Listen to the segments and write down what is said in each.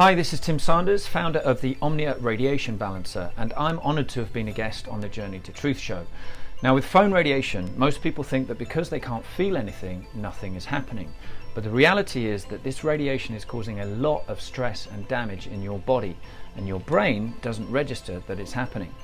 Hi, this is Tim Sanders, founder of the Omnia Radiation Balancer, and I'm honored to have been a guest on the Journey to Truth show. Now, with phone radiation, most people think that because they can't feel anything, nothing is happening. But the reality is that this radiation is causing a lot of stress and damage in your body, and your brain doesn't register that it's happening.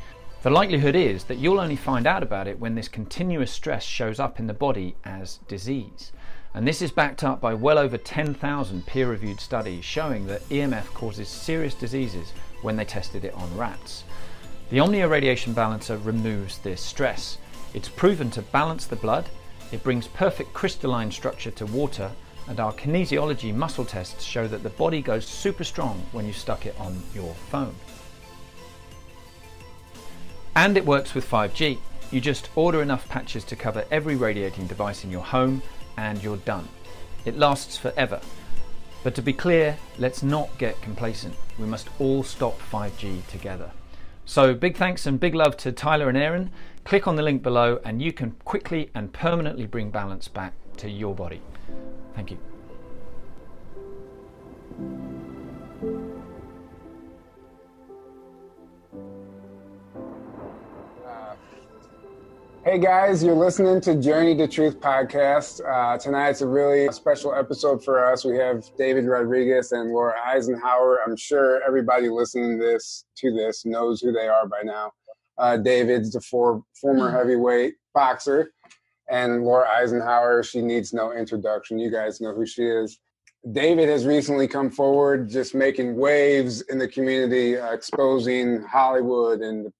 The likelihood is that you'll only find out about it when this continuous stress shows up in the body as disease. And this is backed up by well over 10,000 peer reviewed studies showing that EMF causes serious diseases when they tested it on rats. The Omnia Radiation Balancer removes this stress. It's proven to balance the blood, it brings perfect crystalline structure to water, and our kinesiology muscle tests show that the body goes super strong when you stuck it on your phone. And it works with 5G. You just order enough patches to cover every radiating device in your home and you're done. It lasts forever. But to be clear, let's not get complacent. We must all stop 5G together. So big thanks and big love to Tyler and Aaron. Click on the link below and you can quickly and permanently bring balance back to your body. Thank you. Hey guys, you're listening to Journey to Truth podcast. Uh, tonight's a really special episode for us. We have David Rodriguez and Laura Eisenhower. I'm sure everybody listening to this to this knows who they are by now. Uh, David's the for, former heavyweight boxer, and Laura Eisenhower. She needs no introduction. You guys know who she is. David has recently come forward, just making waves in the community, uh, exposing Hollywood and the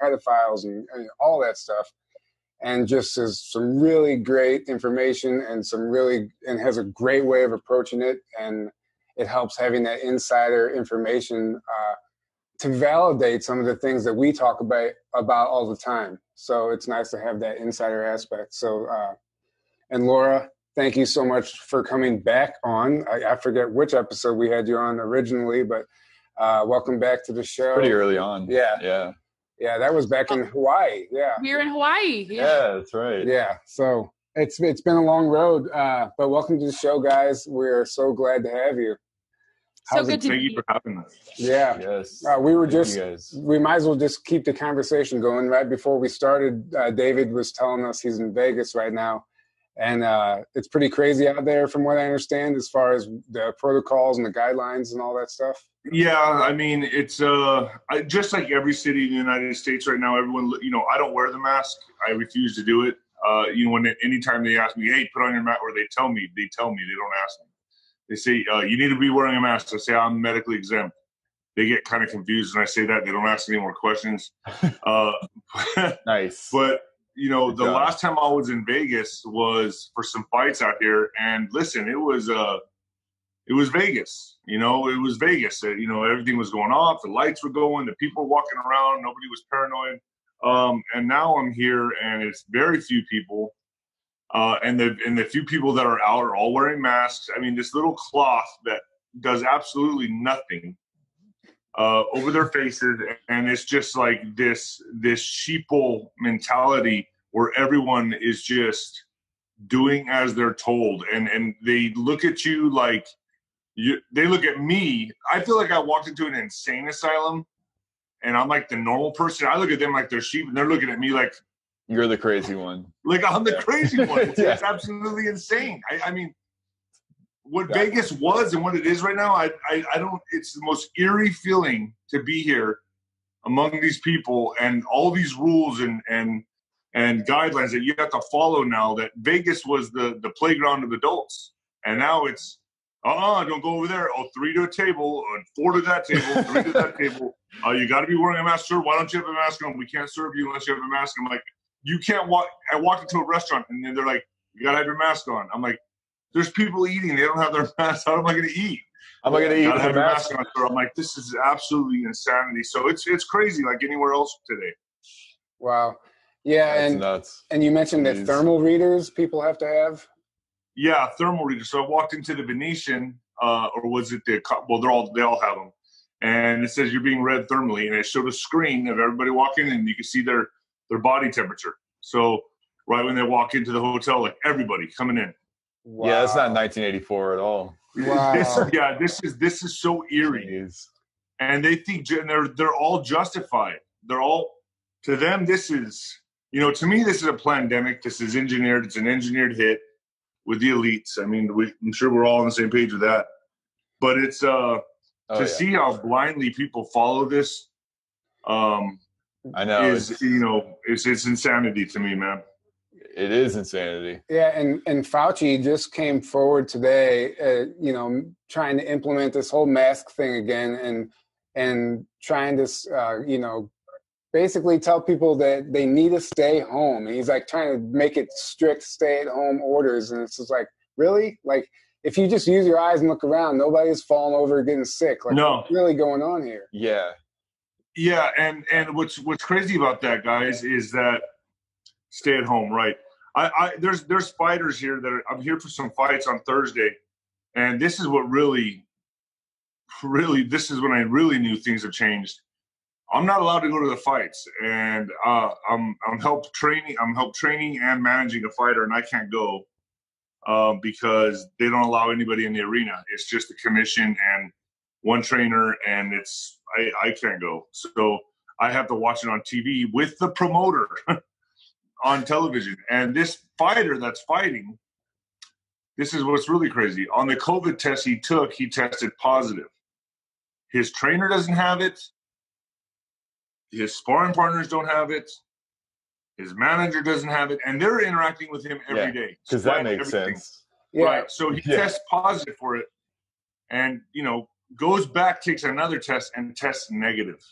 pedophiles and, and all that stuff and just has some really great information and some really and has a great way of approaching it. And it helps having that insider information uh, to validate some of the things that we talk about about all the time. So it's nice to have that insider aspect. So uh, and laura thank you so much for coming back on. I, I, forget which episode we had you on originally but uh, welcome back to the show. Pretty early on. Yeah. Yeah yeah, that was back in Hawaii. Yeah, we are in Hawaii. Yeah. yeah, that's right. Yeah, so it's it's been a long road, uh, but welcome to the show, guys. We're so glad to have you. How's so good it? to Thank you for having us. Yeah. Yes. Uh, we were just. We might as well just keep the conversation going. Right before we started, uh, David was telling us he's in Vegas right now, and uh, it's pretty crazy out there, from what I understand, as far as the protocols and the guidelines and all that stuff. Yeah, I mean, it's uh, just like every city in the United States right now. Everyone, you know, I don't wear the mask. I refuse to do it. Uh, you know, when anytime they ask me, "Hey, put on your mask," or they tell me, they tell me, they don't ask me. They say, uh, "You need to be wearing a mask." I say, "I'm medically exempt." They get kind of confused when I say that. They don't ask any more questions. Uh, nice, but you know, the last time I was in Vegas was for some fights out here, and listen, it was uh, it was Vegas. You know, it was Vegas. Uh, you know, everything was going off, the lights were going, the people were walking around, nobody was paranoid. Um, and now I'm here, and it's very few people. Uh, and the and the few people that are out are all wearing masks. I mean, this little cloth that does absolutely nothing uh, over their faces, and it's just like this this sheeple mentality where everyone is just doing as they're told, and and they look at you like you. They look at me. I feel like I walked into an insane asylum, and I'm like the normal person. I look at them like they're sheep, and they're looking at me like you're the crazy one. Like I'm the yeah. crazy one. It's, yeah. it's absolutely insane. I, I mean, what. Vegas was and what it is right now, I, I, I don't. It's the most eerie feeling to be here among these people and all these rules and and and guidelines that you have to follow now. That Vegas was the the playground of adults, and now it's uh-uh, don't go over there. Oh, three to a table, uh, four to that table, three to that table. Uh, you got to be wearing a mask, sir. Why don't you have a mask on? We can't serve you unless you have a mask. I'm like, you can't walk. I walked into a restaurant and then they're like, you got to have your mask on. I'm like, there's people eating. They don't have their mask. How am I going to eat? How am I going to eat? I have a mask on. I'm like, this is absolutely insanity. So it's it's crazy, like anywhere else today. Wow. Yeah, That's and nuts. and you mentioned that thermal readers people have to have. Yeah, thermal readers. So I walked into the Venetian, uh, or was it the? Well, they're all they all have them, and it says you're being read thermally, and it showed a screen of everybody walking, and you can see their their body temperature. So right when they walk into the hotel, like everybody coming in, Wow. Yeah, it's not 1984 at all. Wow. This, yeah, this is this is so eerie, Jeez. and they think ju- they're they're all justified. They're all to them. This is you know to me this is a pandemic. This is engineered. It's an engineered hit with the elites. I mean, we, I'm sure we're all on the same page with that. But it's uh Oh, to yeah. see how blindly people follow this um I know is it's, you know it's it's insanity to me, man. It is insanity. Yeah, and and Fauci just came forward today, uh, you know, trying to implement this whole mask thing again, and and trying to, uh, you know, basically tell people that they need to stay home. And he's like trying to make it strict stay-at-home orders, and it's just like, really, like if you just use your eyes and look around, nobody's falling over getting sick. Like, No. what's really going on here? Yeah. Yeah, and and what's what's crazy about that, guys, is that stay at home, right? I, I there's there's fighters here that are, I'm here for some fights on Thursday, and this is what really, really, this is when I really knew things have changed. I'm not allowed to go to the fights, and uh, I'm I'm help training, I'm help training and managing a fighter, and I can't go um, because they don't allow anybody in the arena. It's just the commission and one trainer, and it's I, I can't go. So I have to watch it on TV with the promoter on television. And this fighter that's fighting, this is what's really crazy. On the COVID test he took, he tested positive. His trainer doesn't have it. His sparring partners don't have it. His manager doesn't have it, and they're interacting with him every Yeah, day. Because that despite makes everything. sense. Yeah, Right. So he Yeah. tests positive for it and, you know, goes back, takes another test, and tests negative.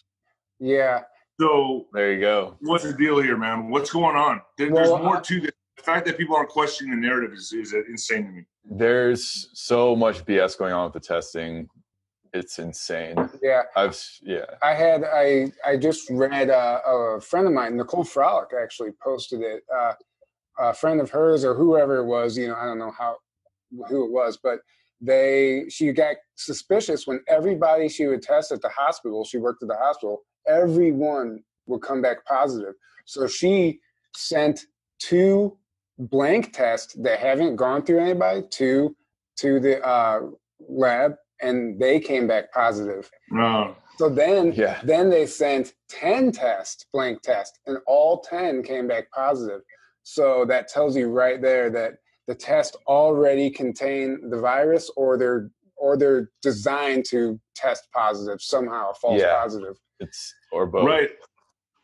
yeah. So There you go. what's the deal here, man? What's going on? There, Well, there's more I- to this. The fact that people aren't questioning the narrative is, is insane to me. There's so much BS going on with the testing. It's insane. Yeah, I've yeah. I had I I just read uh, a friend of mine, Nicole Frolic, actually posted it. Uh, a friend of hers or whoever it was, you know, I don't know how who it was, but they she got suspicious when everybody she would test at the hospital. She worked at the hospital. Everyone would come back positive. So she sent two blank tests that haven't gone through anybody to to the uh, lab, and they came back positive. No. So then, Yeah. then they sent 10 tests, blank test, and all 10 came back positive. So that tells you right there that the test already contain the virus or they're or they're designed to test positive somehow, a false Yeah. positive. It's or both. Right.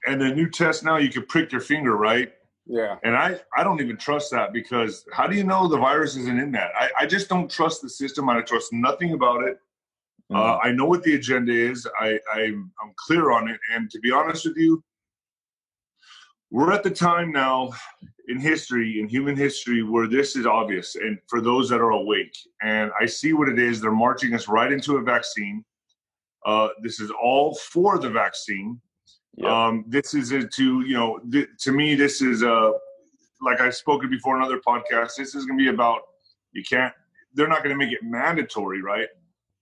And the new test now, you can prick your finger, right? Yeah. And I, I don't even trust that because how do you know the virus isn't in that? I, I just don't trust the system. I trust nothing about it. Mhm. Uh, I know what the agenda is. I, I'm, I'm clear on it. And to be honest with you, we're at the time now in history, in human history, where this is obvious. And for those that are awake, and I see what it is, they're marching us right into a vaccine. Uh, this is all for the vaccine. Yep. Um, this is a, to you know th- to me this is uh like I've spoken before in other podcasts. This is going to be about you can't. They're not going to make it mandatory, right?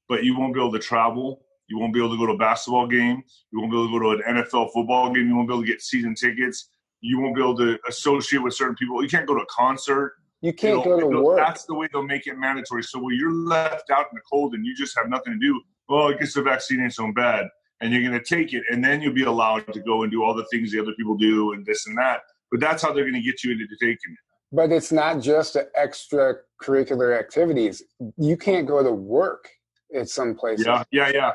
But you won't be able to travel. You won't be able to go to a basketball game. You won't be able to go to an NFL football game. You won't be able to get season tickets. You won't be able to associate with certain people. You can't go to a concert. You can't It'll- go to work. That's the way they'll make it mandatory. So when you're left out in the cold and you just have nothing to do, well, I guess the vaccine ain't so bad, and you're going to take it, and then you'll be allowed to go and do all the things the other people do and this and that. But that's how they're going to get you into taking it. But it's not just the extracurricular activities. You can't go to work at some places. Yeah, yeah, yeah.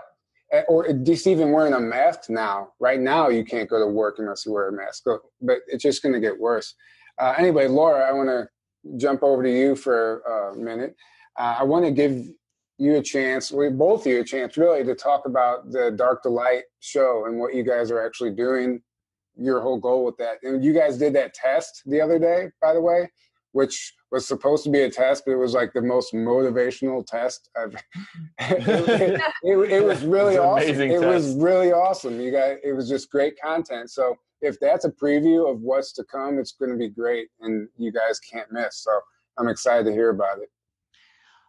Uh, or just even wearing a mask now. Right now, you can't go to work unless you wear a mask. But it's just going to get worse. Uh, anyway, Laura, I want to jump over to you for a minute. Uh, I want to give you a chance, we both of you a chance, really, to talk about the Dark to Light show and what you guys are actually doing. Your whole goal with that, and you guys did that test the other day, by the way, which was supposed to be a test, but it was like the most motivational test I've. it, it, it was really It's an awesome. It was really awesome. You guys, it was just great content. So if that's a preview of what's to come, it's going to be great, and you guys can't miss. So I'm excited to hear about it.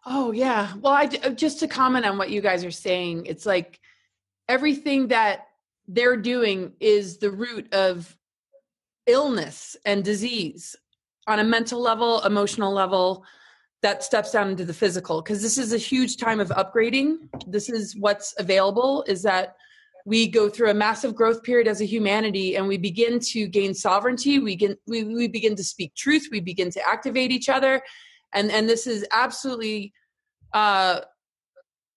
Oh yeah. Well, I uh, just to comment on what you guys are saying, it's like everything that they're doing is the root of illness and disease on a mental level, emotional level. that steps down into the physical because this is a huge time of upgrading this is what's available is that we go through a massive growth period as a humanity and we begin to gain sovereignty we, get, we, we begin to speak truth we begin to activate each other and and this is absolutely uh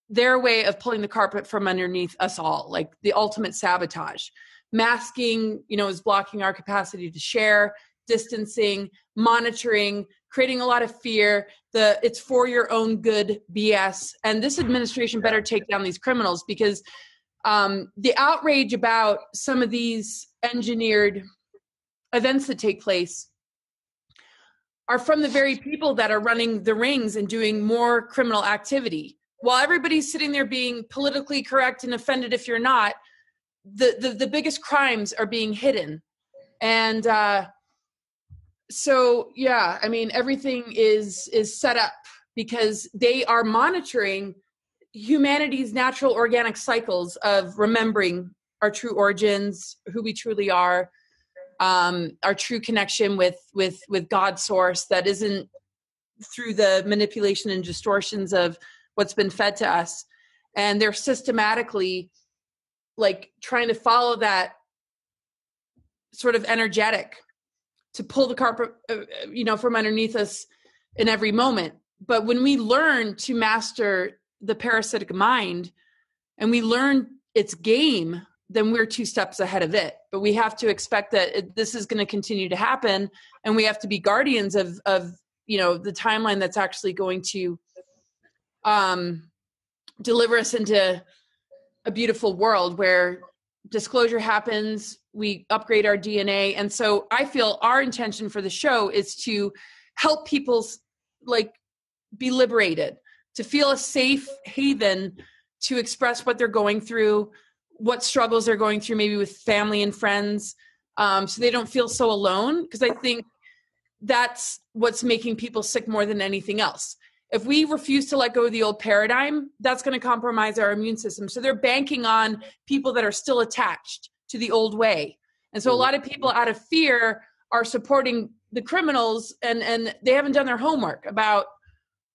their way of pulling the carpet from underneath us all like the ultimate sabotage. Masking you know is blocking our capacity to share distancing monitoring creating a lot of fear the it's for your own good bs and this administration better take down these criminals because um, the outrage about some of these engineered events that take place are from the very people that are running the rings and doing more criminal activity. While everybody's sitting there being politically correct and offended if you're not the the, the biggest crimes are being hidden. And uh so yeah i mean everything is is set up because they are monitoring humanity's natural organic cycles of remembering our true origins who we truly are um our true connection with with with god source that isn't through the manipulation and distortions of what's been fed to us. And they're systematically like trying to follow that sort of energetic to pull the carpet uh, you know from underneath us in every moment. But when we learn to master the parasitic mind and we learn its game then we're two steps ahead of it. But we have to expect that it, this is going to continue to happen and we have to be guardians of of you know the timeline that's actually going to um deliver us into a beautiful world where disclosure happens we upgrade our dna and so i feel our intention for the show is to help people like be liberated to feel a safe haven to express what they're going through what struggles they're going through maybe with family and friends um, so they don't feel so alone because i think that's what's making people sick more than anything else if we refuse to let go of the old paradigm, that's going to compromise our immune system. So they're banking on people that are still attached to the old way. And so a lot of people out of fear are supporting the criminals and and they haven't done their homework about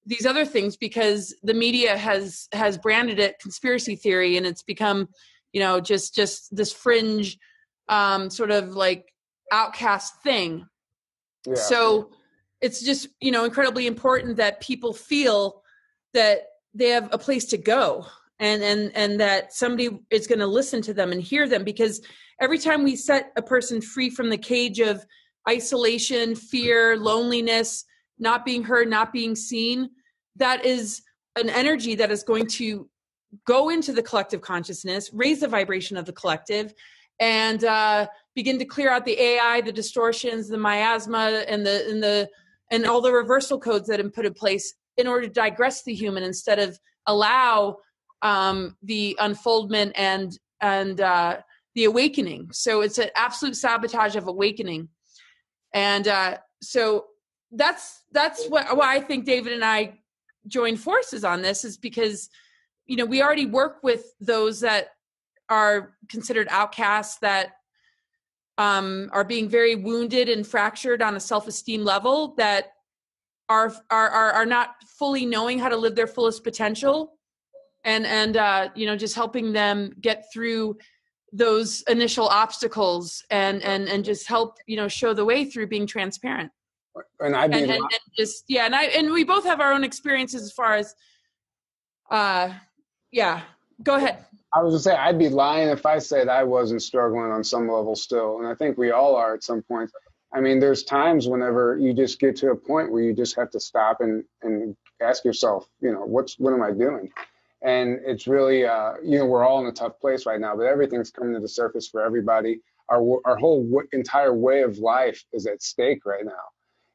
these other things because the media has has branded it conspiracy theory and it's become you know just just this fringe um sort of like outcast thing yeah. so it's just you know incredibly important that people feel that they have a place to go and and and that somebody is going to listen to them and hear them because every time we set a person free from the cage of isolation fear loneliness not being heard not being seen that is an energy that is going to go into the collective consciousness raise the vibration of the collective and uh, begin to clear out the ai the distortions the miasma and the and the and all the reversal codes that have been put in place in order to digress the human instead of allow um, the unfoldment and and uh, the awakening. So it's an absolute sabotage of awakening, and uh, so that's that's what why I think David and I joined forces on this is because you know we already work with those that are considered outcasts that um, are being very wounded and fractured on a self-esteem level that are, are are are not fully knowing how to live their fullest potential. And and uh, you know just helping them get through those initial obstacles and and and just help you know show the way through being transparent. And i and, and, and, just yeah and i and we both have our own experiences as far as uh yeah go ahead I was gonna say I'd be lying if I said I wasn't struggling on some level still, and I think we all are at some point. I mean, there's times whenever you just get to a point where you just have to stop and and ask yourself, you know, what's what am I doing? And it's really, uh, you know, we're all in a tough place right now, but everything's coming to the surface for everybody. Our our whole w- entire way of life is at stake right now,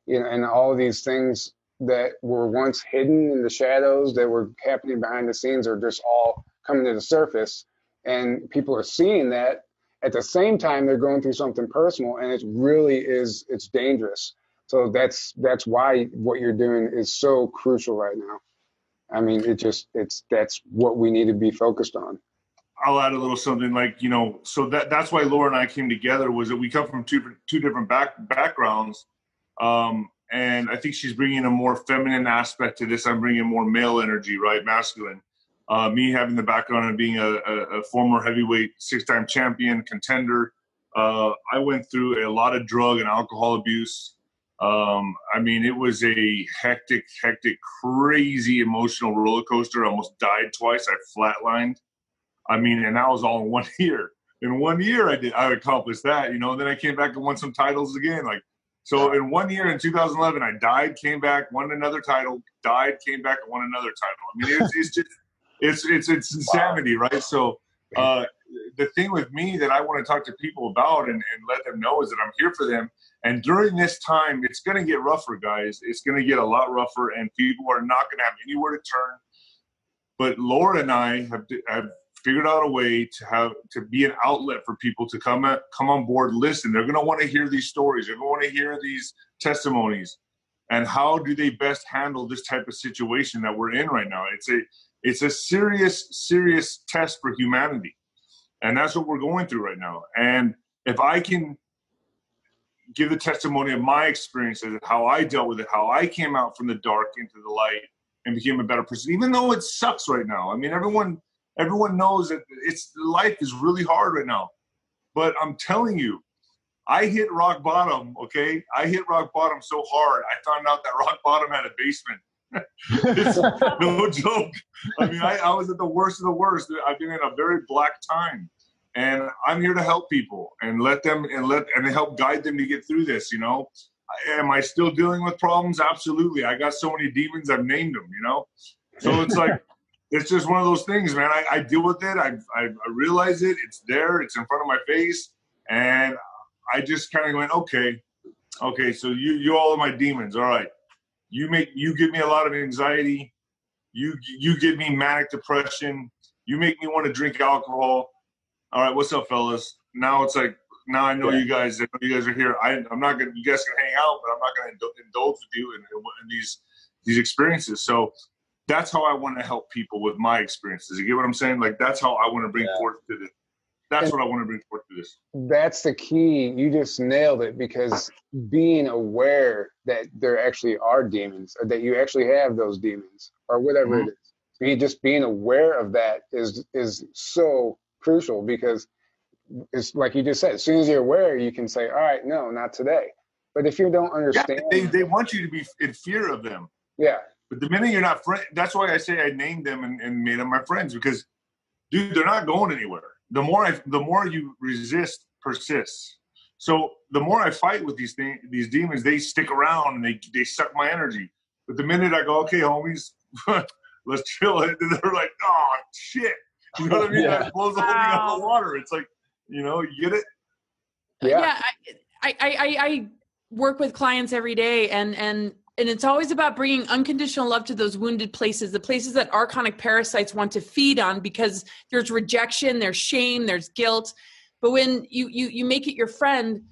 you know, and all these things that were once hidden in the shadows that were happening behind the scenes are just all coming to the surface. And people are seeing that. At the same time they're going through something personal and it really is it's dangerous. So that's that's why what you're doing is so crucial right now. I mean it just it's that's what we need to be focused on. I'll add a little something like you know so that that's why laura and i came together was that we come from two two different back backgrounds. Um and I think she's bringing a more feminine aspect to this. I'm bringing more male energy, right, masculine. Uh, me having the background of being a, a, a former heavyweight six-time champion contender, uh, I went through a lot of drug and alcohol abuse. Um, I mean, it was a hectic, hectic, crazy emotional roller coaster. I almost died twice. I flatlined. I mean, and that was all in one year. In one year, I did. I accomplished that, you know. And then I came back and won some titles again. Like so, in one year, in 2011, I died, came back, won another title, died, came back, and won another title. I mean, it's, it's just it's it's it's insanity, wow. right? So. Uh, the thing with me that I want to talk to people about and, and let them know is that I'm here for them. And during this time, it's going to get rougher, guys. It's going to get a lot rougher, and people are not going to have anywhere to turn. But Laura and I have, have figured out a way to have to be an outlet for people to come at, come on board, listen. They're going to want to hear these stories. They're going to want to hear these testimonies, and how do they best handle this type of situation that we're in right now? It's a it's a serious serious test for humanity and that's what we're going through right now. And if I can give the testimony of my experiences, how I dealt with it, how I came out from the dark into the light and became a better person, even though it sucks right now. I mean, everyone everyone knows that it's life is really hard right now. But I'm telling you, I hit rock bottom, okay? I hit rock bottom so hard, I found out that rock bottom had a basement. no joke. I mean, I, I was at the worst of the worst. I've been in a very black time and I'm here to help people and let them and let and help guide them to get through this. You know, am I still dealing with problems? Absolutely. I got so many demons. I've named them. You know, so it's like it's just one of those things, man. I, I deal with it. I, I, I realize it. It's there. It's in front of my face, and I just kind of went, okay, okay. So you you all are my demons. All right. You make you give me a lot of anxiety. You you give me manic depression. You make me want to drink alcohol all right, what's up, fellas? Now it's like now I know yeah. you guys. I know you guys are here. I, am not gonna. You guys can hang out, but I'm not gonna indulge with you in, in, these these experiences. So that's how I want to help people with my experiences. You get what I'm saying? Like that's how I want to bring yeah. forth to this. That's and what I want to bring forth to this. That's the key. You just nailed it because being aware that there actually are demons, or that you actually have those demons, or whatever mm-hmm. it is. Be just being aware of that is is so crucial because it's like you just said, as soon as you're aware, you can say, all right, no, not today. But if you don't understand, yeah, they, they want you to be in fear of them. Yeah. But the minute you're not friend, that's why I say I named them and, and made them my friends because, dude, they're not going anywhere. The more I, the more you resist, persists. So the more I fight with these things, these demons, they stick around and they they suck my energy. But the minute I go, okay, homies, let's chill, it. they're like, oh shit, You know what I mean? Yeah. That blows the whole thing out of the water. It's like, you know, you get it? Yeah. yeah I, I, I, I work with clients every day and, and, and it's always about bringing unconditional love to those wounded places, the places that archonic parasites want to feed on because there's rejection, there's shame, there's guilt. But when you, you, you make it your friend,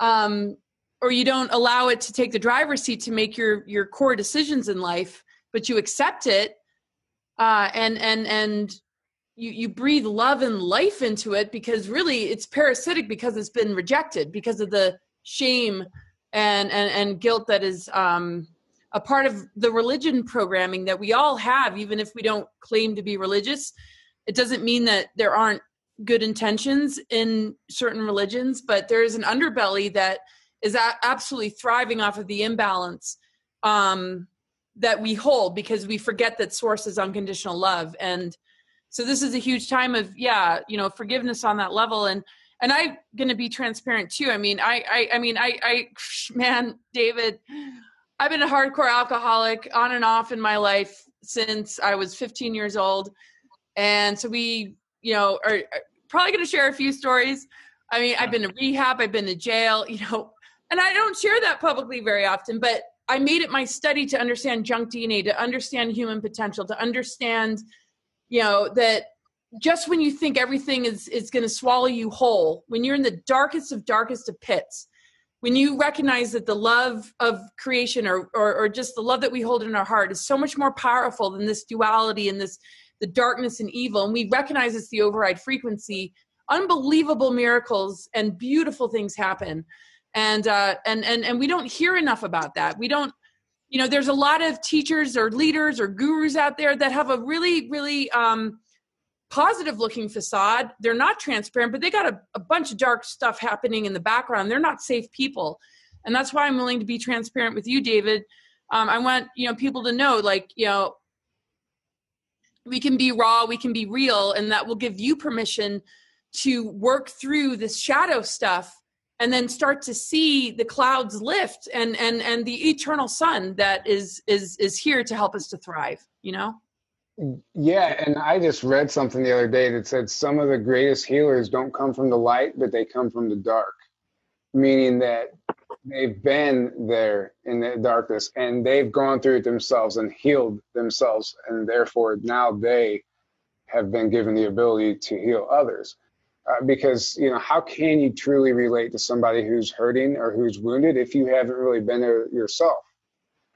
um, or you don't allow it to take the driver's seat to make your, your core decisions in life, but you accept it, uh, and, and, and you you breathe love and life into it because really it's parasitic because it's been rejected because of the shame and and, and guilt that is um, a part of the religion programming that we all have even if we don't claim to be religious. It doesn't mean that there aren't good intentions in certain religions but there is an underbelly that is absolutely thriving off of the imbalance um, that we hold because we forget that source is unconditional love. And so this is a huge time of yeah you know forgiveness on that level. And and i'm going to be transparent too. I mean i i, I mean I, I man david i've been a hardcore alcoholic on and off in my life since i was 15 years old. And so we you know are, probably going to share a few stories. I mean i've been to rehab i've been to jail you know and i don't share that publicly very often but i made it my study to understand junk dna to understand human potential to understand you know that just when you think everything is is going to swallow you whole when you're in the darkest of darkest of pits when you recognize that the love of creation or, or, or just the love that we hold in our heart is so much more powerful than this duality and this the darkness and evil and we recognize it's the override frequency unbelievable miracles and beautiful things happen and uh, and and and we don't hear enough about that. We don't, you know, there's a lot of teachers or leaders or gurus out there that have a really really um, positive looking facade. They're not transparent, but they got a, a bunch of dark stuff happening in the background. They're not safe people, and that's why I'm willing to be transparent with you, David. Um, I want you know people to know, like you know, we can be raw, we can be real, and that will give you permission to work through this shadow stuff and then start to see the clouds lift and and and the eternal sun that is is is here to help us to thrive you know yeah and i just read something the other day that said some of the greatest healers don't come from the light but they come from the dark meaning that they've been there in the darkness and they've gone through it themselves and healed themselves and therefore now they have been given the ability to heal others. Uh, because you know how can you truly relate to somebody who's hurting or who's wounded if you haven't really been there yourself?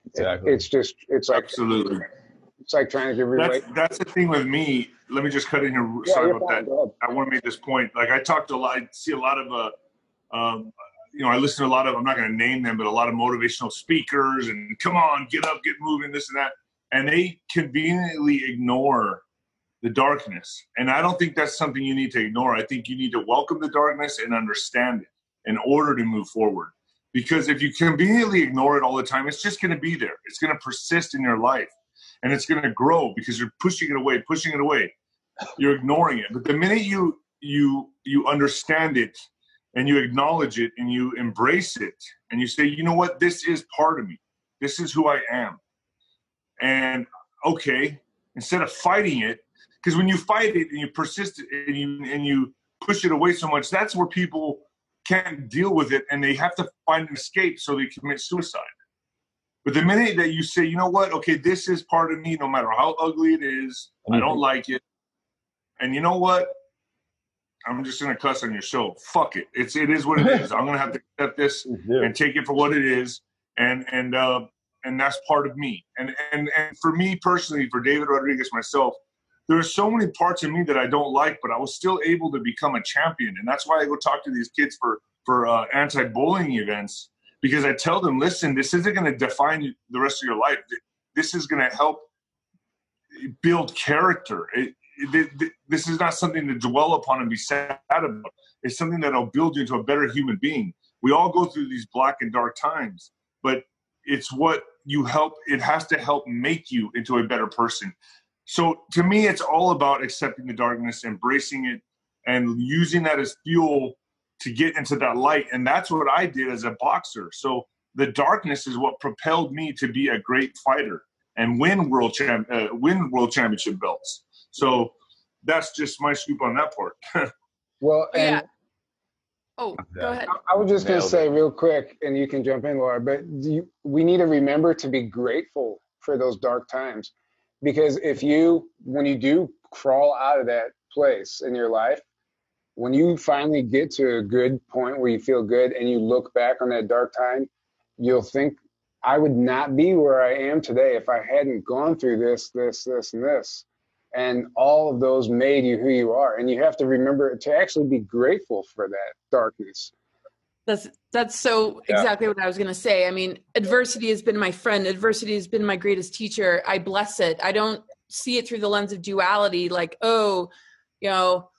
Exactly. it, it's just it's like absolutely it's like trying to relate that's, that's the thing with me let me just cut in here yeah, sorry about fine. that i want to make this point like i talked to a lot i see a lot of uh um, you know i listen to a lot of i'm not going to name them but a lot of motivational speakers and come on get up get moving this and that and they conveniently ignore the darkness. And I don't think that's something you need to ignore. I think you need to welcome the darkness and understand it in order to move forward. Because if you conveniently ignore it all the time, it's just going to be there. It's going to persist in your life and it's going to grow because you're pushing it away, pushing it away. You're ignoring it. But the minute you you you understand it and you acknowledge it and you embrace it and you say, "You know what? This is part of me. This is who I am." And okay, instead of fighting it, because when you fight it and you persist and you and you push it away so much, that's where people can't deal with it and they have to find an escape so they commit suicide. But the minute that you say, you know what, okay, this is part of me, no matter how ugly it is, mm-hmm. I don't like it, and you know what, I'm just gonna cuss on your show. Fuck it, it's it is what it is. I'm gonna have to accept this and take it for what it is, and and uh, and that's part of me. And and and for me personally, for David Rodriguez myself, there are so many parts of me that I don't like, but I was still able to become a champion, and that's why I go talk to these kids for for uh, anti-bullying events because I tell them, listen, this isn't going to define the rest of your life. This is going to help build character. It, it, this is not something to dwell upon and be sad about. It's something that'll build you into a better human being. We all go through these black and dark times, but it's what you help. It has to help make you into a better person. So to me, it's all about accepting the darkness, embracing it, and using that as fuel to get into that light. And that's what I did as a boxer. So the darkness is what propelled me to be a great fighter and win world champ, uh, win world championship belts. So that's just my scoop on that part. well, and yeah. Oh, go ahead. I, I was just going to say real quick, and you can jump in, Laura. But you, we need to remember to be grateful for those dark times because if you when you do crawl out of that place in your life when you finally get to a good point where you feel good and you look back on that dark time you'll think i would not be where i am today if i hadn't gone through this this this and this and all of those made you who you are and you have to remember to actually be grateful for that darkness that's that's so yeah. exactly what I was going to say. I mean, adversity has been my friend. Adversity has been my greatest teacher. I bless it. I don't see it through the lens of duality like, oh, you know,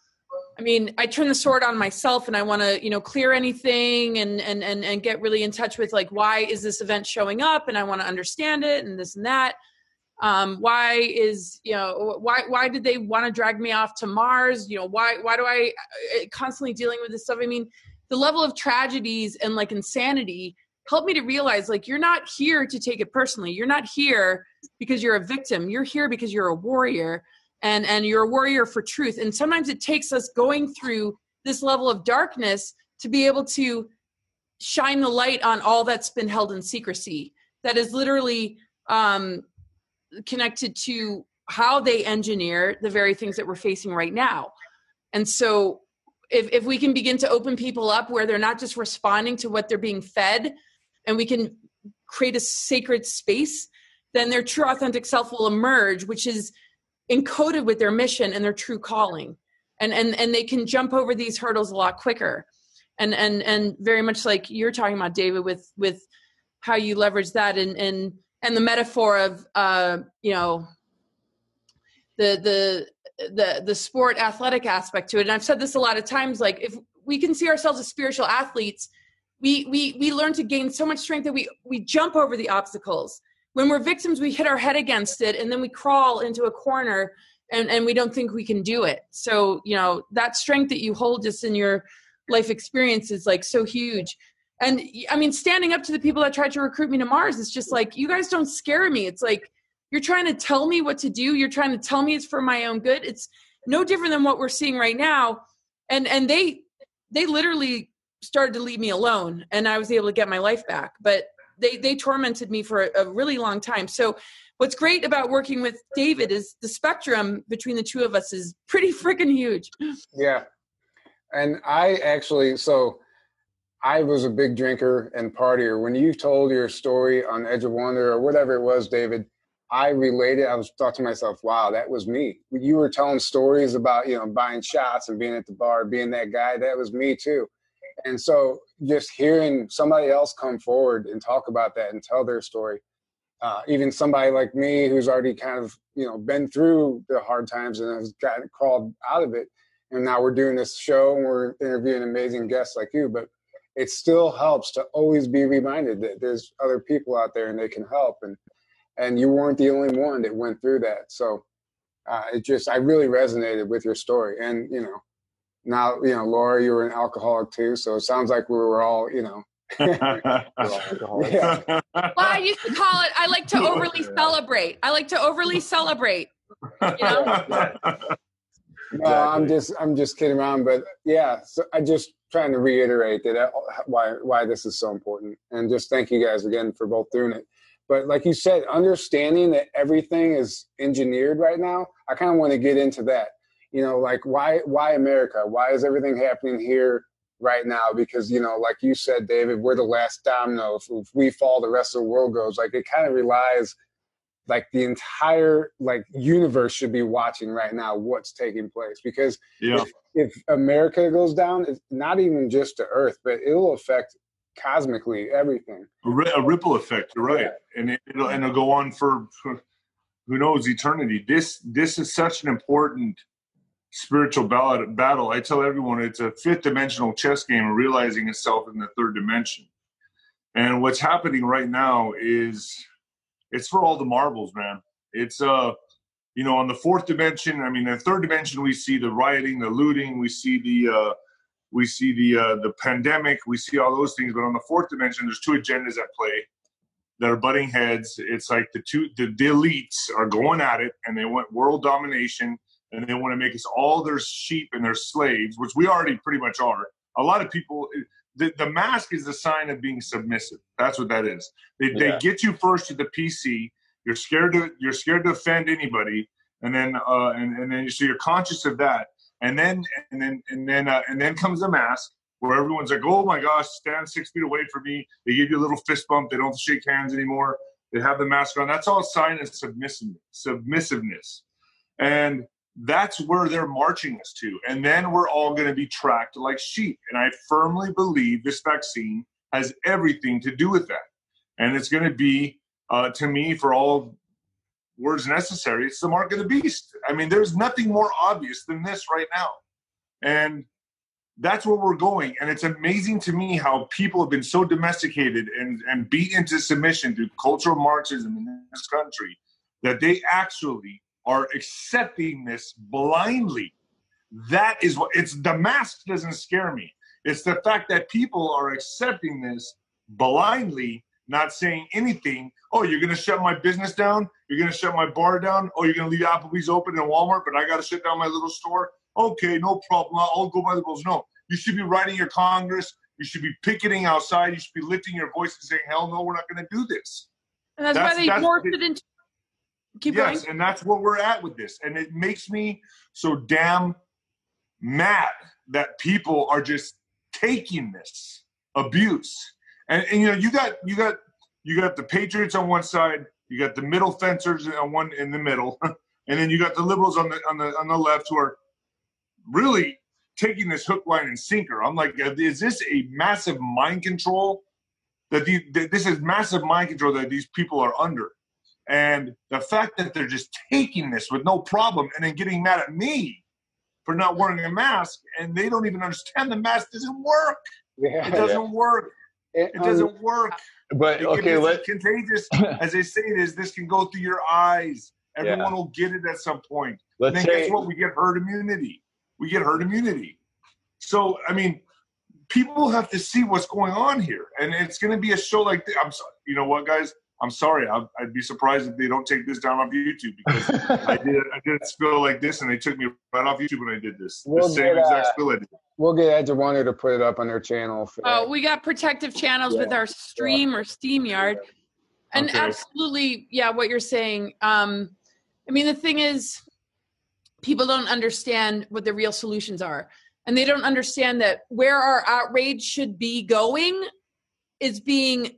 I mean, I turn the sword on myself and I want to, you know, clear anything and and and and get really in touch with like why is this event showing up and I want to understand it and this and that. Um, why is you know why why did they want to drag me off to Mars? You know why why do I uh, constantly dealing with this stuff? I mean, the level of tragedies and like insanity helped me to realize like you're not here to take it personally you're not here because you're a victim you're here because you're a warrior and and you're a warrior for truth. And sometimes it takes us going through this level of darkness to be able to shine the light on all that's been held in secrecy that is literally um, connected to how they engineer the very things that we're facing right now. And so if, if we can begin to open people up where they're not just responding to what they're being fed and we can create a sacred space then their true authentic self will emerge which is encoded with their mission and their true calling. And and and they can jump over these hurdles a lot quicker. And and and very much like you're talking about david with with how you leverage that and and and the metaphor of uh you know the the the the sport athletic aspect to it. And i've said this a lot of times like if we can see ourselves as spiritual athletes we we we learn to gain so much strength that we we jump over the obstacles when we're victims we hit our head against it and then we crawl into a corner and and we don't think we can do it. So you know that strength that you hold just in your life experience is like so huge. And i mean standing up to the people that tried to recruit me to mars it's just like you guys don't scare me. It's like you're trying to tell me what to do. You're trying to tell me it's for my own good. It's no different than what we're seeing right now. And and they they literally started to leave me alone and i was able to get my life back. But they they tormented me for a, a really long time so what's great about working with david is the spectrum between the two of us is pretty freaking huge yeah and i actually so i was a big drinker and partier when you told your story on edge of wonder or whatever it was david I related. I was thought to myself, "Wow, that was me." You were telling stories about you know buying shots and being at the bar, being that guy. That was me too. And so, just hearing somebody else come forward and talk about that and tell their story, uh, even somebody like me who's already kind of you know been through the hard times and has gotten crawled out of it, and now we're doing this show and we're interviewing amazing guests like you, but it still helps to always be reminded that there's other people out there and they can help and and you weren't the only one that went through that. So uh, it just I really resonated with your story, and you know, now you know, Laura, you were an alcoholic too, so it sounds like we were all you know. yeah. Well, I used to call it. I like to overly celebrate. I like to overly celebrate. You know. No, I'm just I'm just kidding around, but yeah, so I just trying to reiterate that uh, why why this is so important, and just thank you guys again for both doing it. But like you said, understanding that everything is engineered right now, I kind of want to get into that. You know, like why why America? Why is everything happening here right now? Because you know, like you said, David, we're the last domino. If, if we fall, the rest of the world goes. Like it kind of relies like the entire like universe should be watching right now what's taking place because yeah. if, if america goes down it's not even just the earth but it'll affect cosmically everything. A, a ripple effect, you're right, yeah. and it, will and it'll go on for, for who knows eternity. This this is such an important spiritual battle. I tell everyone it's a fifth dimensional chess game, realizing itself in the third dimension. And what's happening right now is it's for all the marbles, man. It's uh you know on the fourth dimension i mean the third dimension we see the rioting the looting we see the uh we see the uh, the pandemic, we see all those things. But on the fourth dimension, there's two agendas at play that are butting heads. It's like the two the, the elites are going at it, and they want world domination, and they want to make us all their sheep and their slaves, which we already pretty much are. A lot of people. The, the mask is the sign of being submissive. That's what that is. They, yeah. they get you first to the PC. You're scared to you're scared to offend anybody, and then uh, and, and then so you're conscious of that and then and then and then uh, and then comes the mask where everyone's like, "Oh my gosh, stand six feet away from me." They give you a little fist bump. They don't shake hands anymore. They have the mask on. That's all a sign of submissiveness. Submissiveness, and that's where they're marching us to. And then we're all going to be tracked like sheep. And I firmly believe this vaccine has everything to do with that. And it's going to be, uh, to me, for all words necessary. It's the mark of the beast. I mean, there's nothing more obvious than this right now. And that's where we're going. And it's amazing to me how people have been so domesticated and, and beat into submission through cultural Marxism in this country that they actually are accepting this blindly. That is what it's the mask doesn't scare me. It's the fact that people are accepting this blindly not saying anything. Oh, you're going to shut my business down? You're going to shut my bar down? Oh, you're going to leave Applebee's open and Walmart, but I got to shut down my little store? Okay, no problem. I'll go by the rules. No, you should be writing your Congress. You should be picketing outside. You should be lifting your voice and saying, hell no, we're not going to do this. And that's, that's why they morphed it into. Keep yes, going. and that's where we're at with this. And it makes me so damn mad that people are just taking this abuse and, and you know, you got you got you got the Patriots on one side, you got the middle fencers on one in the middle, and then you got the liberals on the on the on the left who are really taking this hook, line, and sinker. I'm like, uh, is this a massive mind control? That, the, that this is massive mind control that these people are under. And the fact that they're just taking this with no problem and then getting mad at me for not wearing a mask and they don't even understand the mask doesn't work. Yeah, it doesn't yeah. work. It, it doesn't um, work. But it okay, let contagious as they say it is. This can go through your eyes. Everyone yeah. will get it at some point. Let's and then say, guess what? We get herd immunity. We get herd immunity. So I mean, people have to see what's going on here, and it's going to be a show like this. I'm sorry. You know what, guys? I'm sorry. I'd, I'd, be surprised if they don't take this down off YouTube because I did I did a spill like this and they took me right off YouTube when I did this. We'll the same get, exact uh, spill I did. We'll get Edge of Wonder to put it up on their channel. oh, we got protective channels yeah. with our stream yeah. or StreamYard. And okay. absolutely, yeah, what you're saying. Um, I mean, the thing is, people don't understand what the real solutions are. And they don't understand that where our outrage should be going is being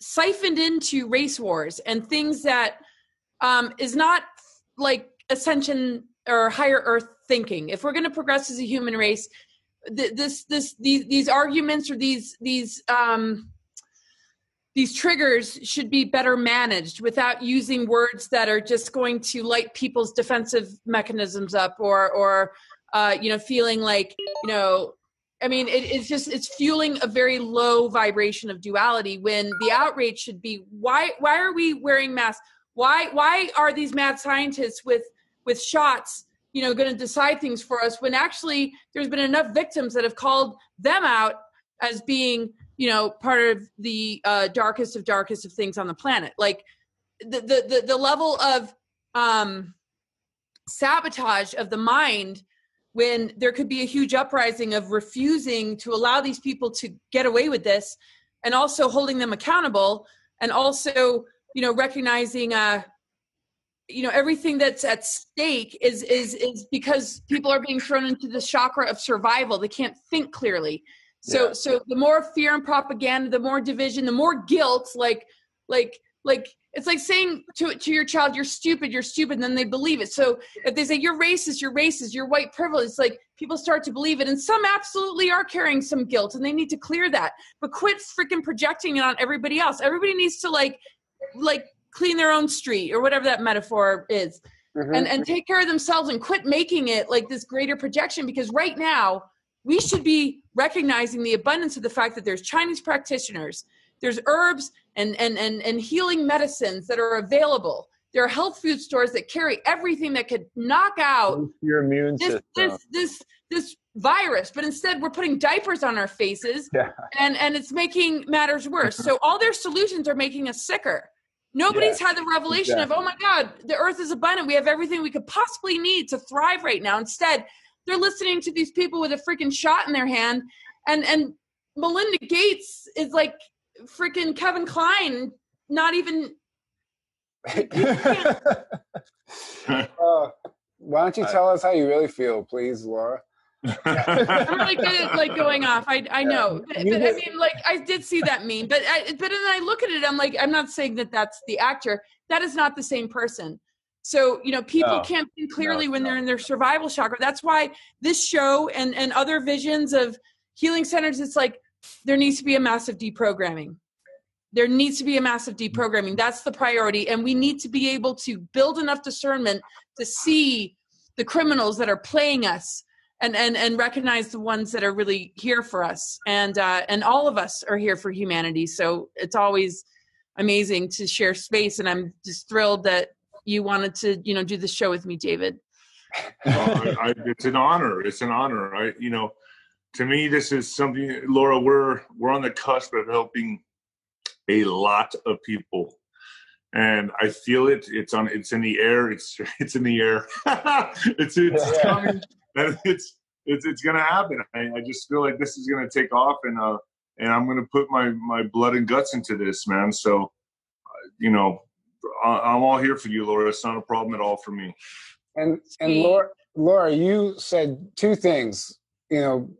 siphoned into race wars and things that um, is not like ascension or higher earth thinking. If we're going to progress as a human race, th- this this these these arguments or these these um, these triggers should be better managed without using words that are just going to light people's defensive mechanisms up or or uh, you know feeling like you know I mean, it, it's just it's fueling a very low vibration of duality when the outrage should be why why are we wearing masks? Why why are these mad scientists with with shots, you know, going to decide things for us when actually there's been enough victims that have called them out as being, you know, part of the uh, darkest of darkest of things on the planet. Like the the the, the level of um sabotage of the mind when there could be a huge uprising of refusing to allow these people to get away with this and also holding them accountable and also you know recognizing uh you know everything that's at stake is is is because people are being thrown into the chakra of survival they can't think clearly so yeah. so the more fear and propaganda the more division the more guilt like like like it's like saying to to your child, "You're stupid. You're stupid," and then they believe it. So if they say you're racist, you're racist, you're white privilege, it's like people start to believe it, and some absolutely are carrying some guilt, and they need to clear that. But quit freaking projecting it on everybody else. Everybody needs to like like clean their own street or whatever that metaphor is, mm-hmm. and and take care of themselves and quit making it like this greater projection. Because right now we should be recognizing the abundance of the fact that there's Chinese practitioners there's herbs and, and, and, and healing medicines that are available. There are health food stores that carry everything that could knock out your immune this, system. This, this, this virus, but instead we're putting diapers on our faces yeah. and, and it's making matters worse. so all their solutions are making us sicker. Nobody's yeah, had the revelation exactly. of, oh my God, the earth is abundant. We have everything we could possibly need to thrive right now. Instead, they're listening to these people with a freaking shot in their hand. And and Melinda Gates is like freaking Kevin Kline not even. uh, why don't you tell us how you really feel, please, Laura? I'm really good at like going off. I I know, but, but, I mean, like I did see that meme, but I but then I look at it, I'm like, I'm not saying that that's the actor. That is not the same person. So you know, people no. can't think clearly no, when no. they're in their survival chakra. That's why this show and and other visions of healing centers, it's like there needs to be a massive deprogramming. There needs to be a massive deprogramming. That's the priority and we need to be able to build enough discernment to see the criminals that are playing us and and and recognize the ones that are really here for us. And uh and all of us are here for humanity. So it's always amazing to share space and i'm just thrilled that you wanted to you know do the show with me david. I, I, it's an honor. It's an honor i you know to me this is something laura we're we're on the cusp of helping a lot of people and I feel it. It's on. It's in the air. It's it's in the air. it's it's coming. And it's it's it's gonna happen. I, I just feel like this is gonna take off, and uh, and I'm gonna put my my blood and guts into this, man. So, uh, you know, I, am all here for you, Laura. It's not a problem at all for me. And and Laura, Laura, you said two things. You know,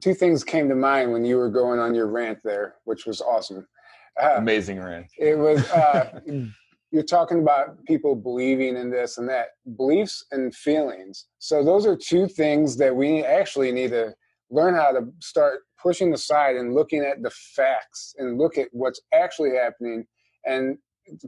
two things came to mind when you were going on your rant there, which was awesome. Uh, Amazing rant. It was uh, you're talking about people believing in this and that beliefs and feelings so those are two things that we actually need to learn how to start pushing aside and looking at the facts and look at what's actually happening and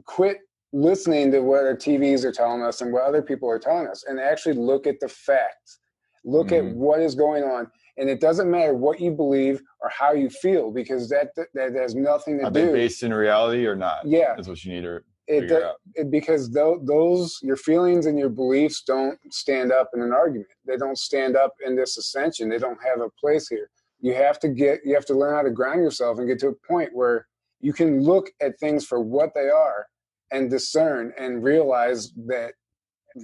quit listening to what our TVs are telling us and what other people are telling us and actually look at the facts. Look mm-hmm. at what is going on. And it doesn't matter what you believe or how you feel because that that, that has nothing to are do. Are they based in reality or not? Yeah. That's what you need to it, it, because th- those your feelings and your beliefs don't stand up in an argument. They don't stand up in this ascension. They don't have a place here. You have to get you have to learn how to ground yourself and get to a point where you can look at things for what they are and discern and realize that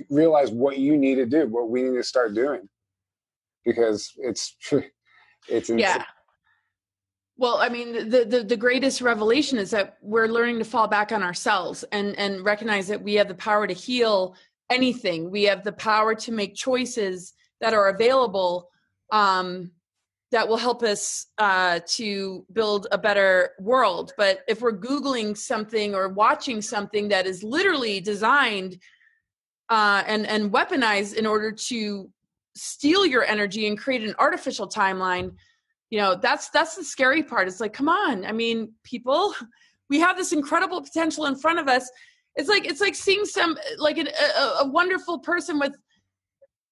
realize what you need to do, what we need to start doing. Because it's it's insane. yeah well, I mean, the, the, the greatest revelation is that we're learning to fall back on ourselves and and recognize that we have the power to heal anything. We have the power to make choices that are available um, that will help us uh, to build a better world. But if we're googling something or watching something that is literally designed uh, and and weaponized in order to steal your energy and create an artificial timeline you know that's that's the scary part. It's like come on. I mean people we have this incredible potential in front of us. It's like it's like seeing some like a, a, wonderful person with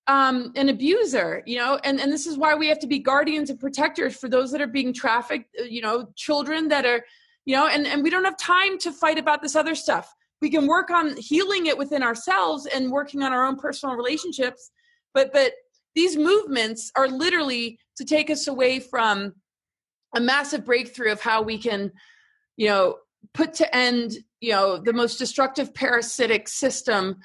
um an abuser you know and and this is why we have to be guardians and protectors for those that are being trafficked uh, you know children that are you know and and we don't have time to fight about this other stuff. We can work on healing it within ourselves and working on our own personal relationships but but these movements are literally to take us away from a massive breakthrough of how we can you know put to end you know the most destructive parasitic system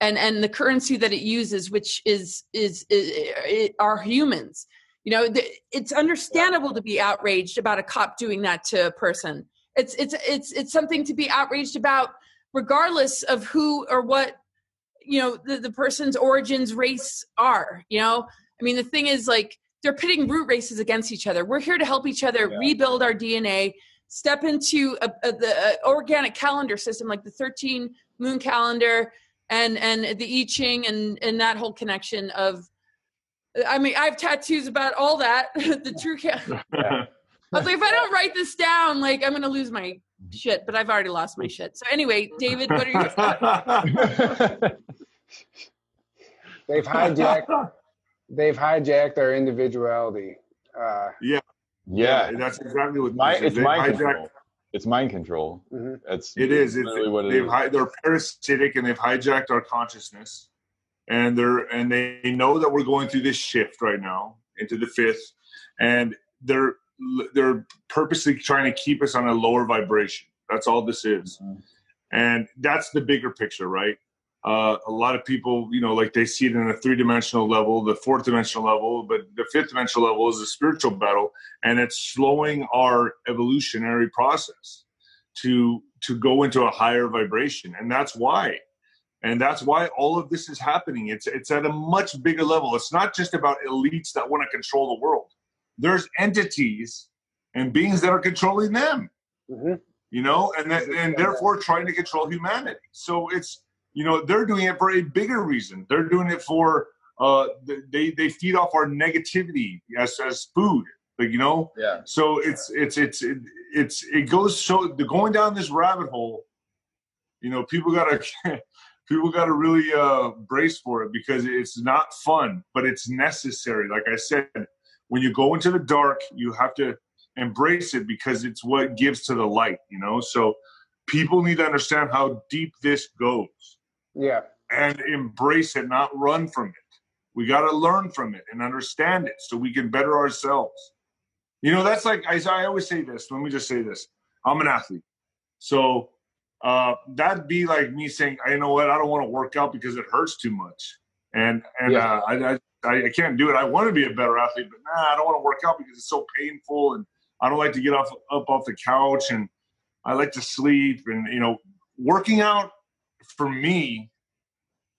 and and the currency that it uses which is is, is, is are humans. You know it's understandable to be outraged about a cop doing that to a person. It's it's it's it's something to be outraged about regardless of who or what you know the, the person's origins race are you know i mean the thing is like they're pitting root races against each other we're here to help each other yeah. rebuild our dna step into a, a, the organic calendar system like the 13 moon calendar and and the i ching and and that whole connection of i mean i have tattoos about all that the true ca- yeah. I was like if i don't write this down like i'm gonna lose my shit but i've already lost my shit so anyway david what are your thoughts they've hijacked they've hijacked our individuality. Uh, yeah. yeah, yeah, that's exactly what my, it's mind control. It's mind control. Mm-hmm. It's it is. It's, really what it they've is. Hi, they're parasitic and they've hijacked our consciousness, and they're and they know that we're going through this shift right now into the fifth, and they're they're purposely trying to keep us on a lower vibration. That's all this is, mm-hmm. and that's the bigger picture, right? Uh, a lot of people, you know, like they see it in a three dimensional level, the fourth dimensional level, but the fifth dimensional level is a spiritual battle, and it's slowing our evolutionary process to to go into a higher vibration, and that's why, and that's why all of this is happening. It's it's at a much bigger level. It's not just about elites that want to control the world. There's entities and beings that are controlling them. Mm-hmm. You know, and that, and therefore trying to control humanity. So it's you know they're doing it for a bigger reason they're doing it for uh they they feed off our negativity as as food like you know yeah so it's it's it's it, it's it goes so the going down this rabbit hole you know people gotta people gotta really uh brace for it because it's not fun but it's necessary like i said when you go into the dark you have to embrace it because it's what gives to the light you know so people need to understand how deep this goes yeah. And embrace it, not run from it. We got to learn from it and understand it so we can better ourselves. You know, that's like, I, I always say this. Let me just say this I'm an athlete. So uh, that'd be like me saying, you know what, I don't want to work out because it hurts too much. And, and yeah. uh, I, I, I can't do it. I want to be a better athlete, but nah, I don't want to work out because it's so painful. And I don't like to get off up off the couch and I like to sleep. And, you know, working out for me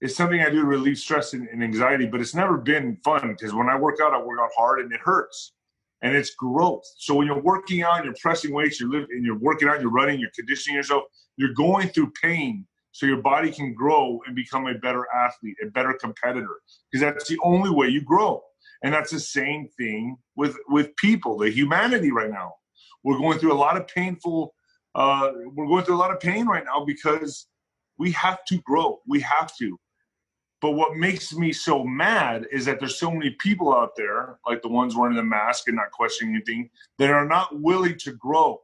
is something I do to relieve stress and, and anxiety, but it's never been fun because when I work out, I work out hard and it hurts and it's growth. So when you're working out, you're pressing weights, you're living, and you're working out, you're running, you're conditioning yourself, you're going through pain so your body can grow and become a better athlete, a better competitor, because that's the only way you grow. And that's the same thing with with people, the humanity right now. We're going through a lot of painful. Uh, we're going through a lot of pain right now because we have to grow. We have to. But what makes me so mad is that there's so many people out there, like the ones wearing the mask and not questioning anything, that are not willing to grow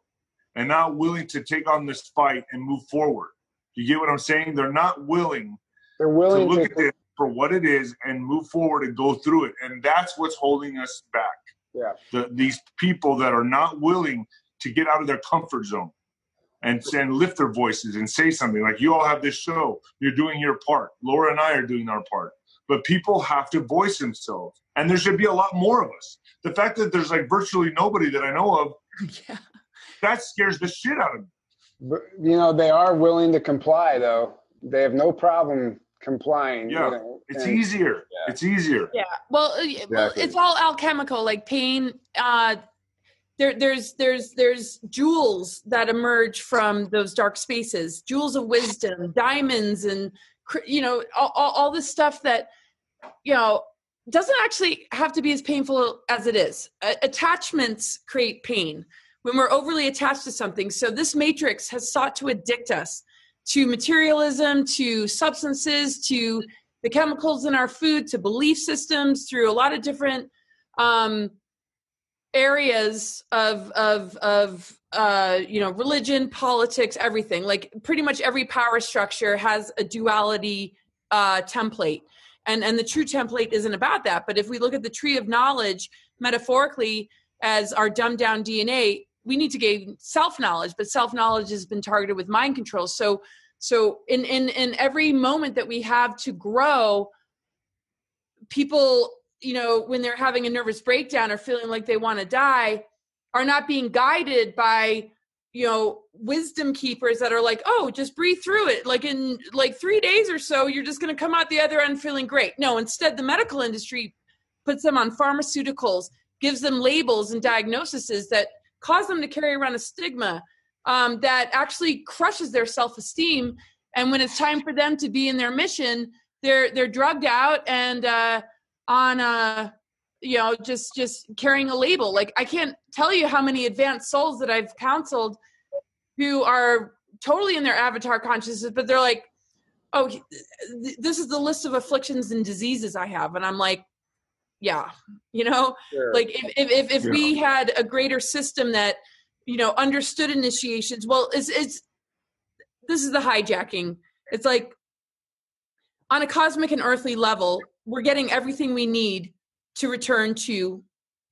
and not willing to take on this fight and move forward. You get what I'm saying? They're not willing. They're willing to look to, at it for what it is and move forward and go through it, and that's what's holding us back. Yeah. The, these people that are not willing to get out of their comfort zone and, and lift their voices and say something like you all have this show you're doing your part laura and i are doing our part but people have to voice themselves and there should be a lot more of us the fact that there's like virtually nobody that i know of yeah. that scares the shit out of me but, you know they are willing to comply though. They have no problem complying yeah. you know, it's and, easier. Yeah. it's easier. Yeah. Well, exactly. well it's all alchemical like pain uh there, there's there's there's jewels that emerge from those dark spaces. Jewels of wisdom diamonds and you know all, all, all this stuff that you know doesn't actually have to be as painful as it is. Attachments create pain when we're overly attached to something. So this matrix has sought to addict us to materialism to substances to the chemicals in our food to belief systems through a lot of different um, areas of of of uh, you know religion politics everything. Like pretty much every power structure has a duality uh, template. And and the true template isn't about that. But if we look at the tree of knowledge metaphorically as our dumbed down dna we need to gain self knowledge but self knowledge has been targeted with mind control so so in in in every moment that we have to grow people you know, when they're having a nervous breakdown or feeling like they want to die, are not being guided by, you know, wisdom keepers that are like, oh, just breathe through it. Like in like three days or so, you're just going to come out the other end feeling great. No, instead, the medical industry puts them on pharmaceuticals, gives them labels and diagnoses that cause them to carry around a stigma um, that actually crushes their self-esteem. And when it's time for them to be in their mission, they're they're drugged out and uh, on uh you know just just carrying a label like i can't tell you how many advanced souls that i've counseled who are totally in their avatar consciousness but they're like oh this is the list of afflictions and diseases i have and i'm like yeah you know sure. like if if if, if yeah. we had a greater system that you know understood initiations well it's it's this is the hijacking it's like on a cosmic and earthly level we're getting everything we need to return to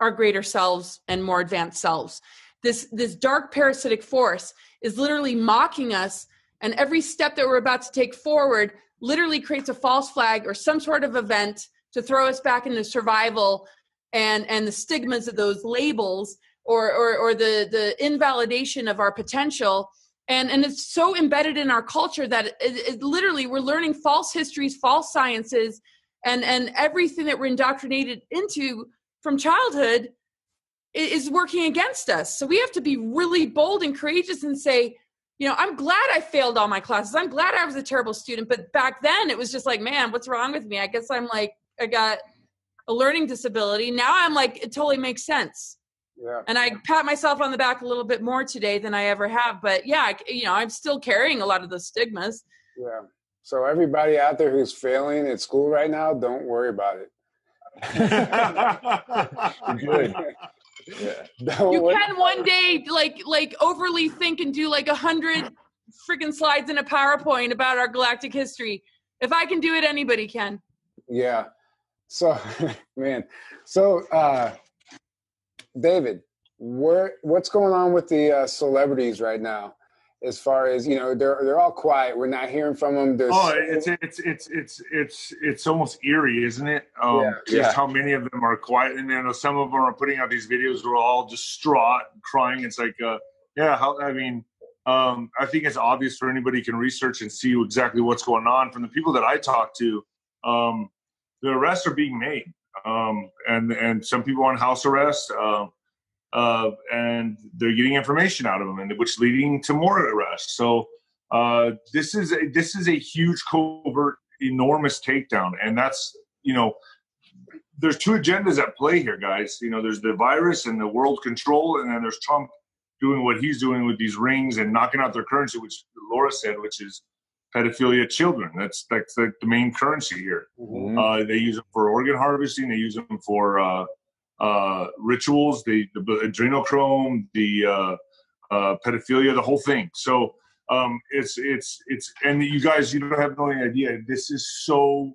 our greater selves and more advanced selves this this dark parasitic force is literally mocking us and every step that we're about to take forward literally creates a false flag or some sort of event to throw us back into survival and and the stigmas of those labels or or, or the the invalidation of our potential. And and it's so embedded in our culture that it, it literally we're learning false histories false sciences and and everything that we're indoctrinated into from childhood is working against us. So we have to be really bold and courageous and say you know i'm glad i failed all my classes. I'm glad i was a terrible student. But back then it was just like man what's wrong with me? I guess i'm like i got a learning disability now i'm like it totally makes sense yeah. and i pat myself on the back a little bit more today than i ever have but yeah you know i'm still carrying a lot of the stigmas yeah so everybody out there who's failing at school right now, don't worry about it. Good. Yeah. You worry. can one day like like overly think and do like a hundred freaking slides in a PowerPoint about our galactic history. If I can do it, anybody can. Yeah. So man. So uh David, where what's going on with the uh, celebrities right now? as far as you know they're they're all quiet we're not hearing from them There's oh it's it's it's it's it's it's almost eerie isn't it um yeah, just yeah. how many of them are quiet and then some of them are putting out these videos where they're all distraught crying it's like uh yeah how i mean um i think it's obvious for anybody can research and see exactly what's going on from the people that i talk to um the arrests are being made um and and some people on house arrest um uh, and they're getting information out of them, and which leading to more arrests. So Uh, this is a, this is a huge covert, enormous takedown, and that's you know, there's two agendas at play here, guys. You know, there's the virus and the world control, and then there's Trump doing what he's doing with these rings and knocking out their currency, which Laura said, which is pedophilia children. That's that's the, the main currency here. Mm-hmm. Uh, they use them for organ harvesting. They use them for uh, uh, rituals, the, the adrenochrome, the uh, uh, pedophilia, the whole thing. So um, it's it's it's and you guys, you don't have no idea. This is so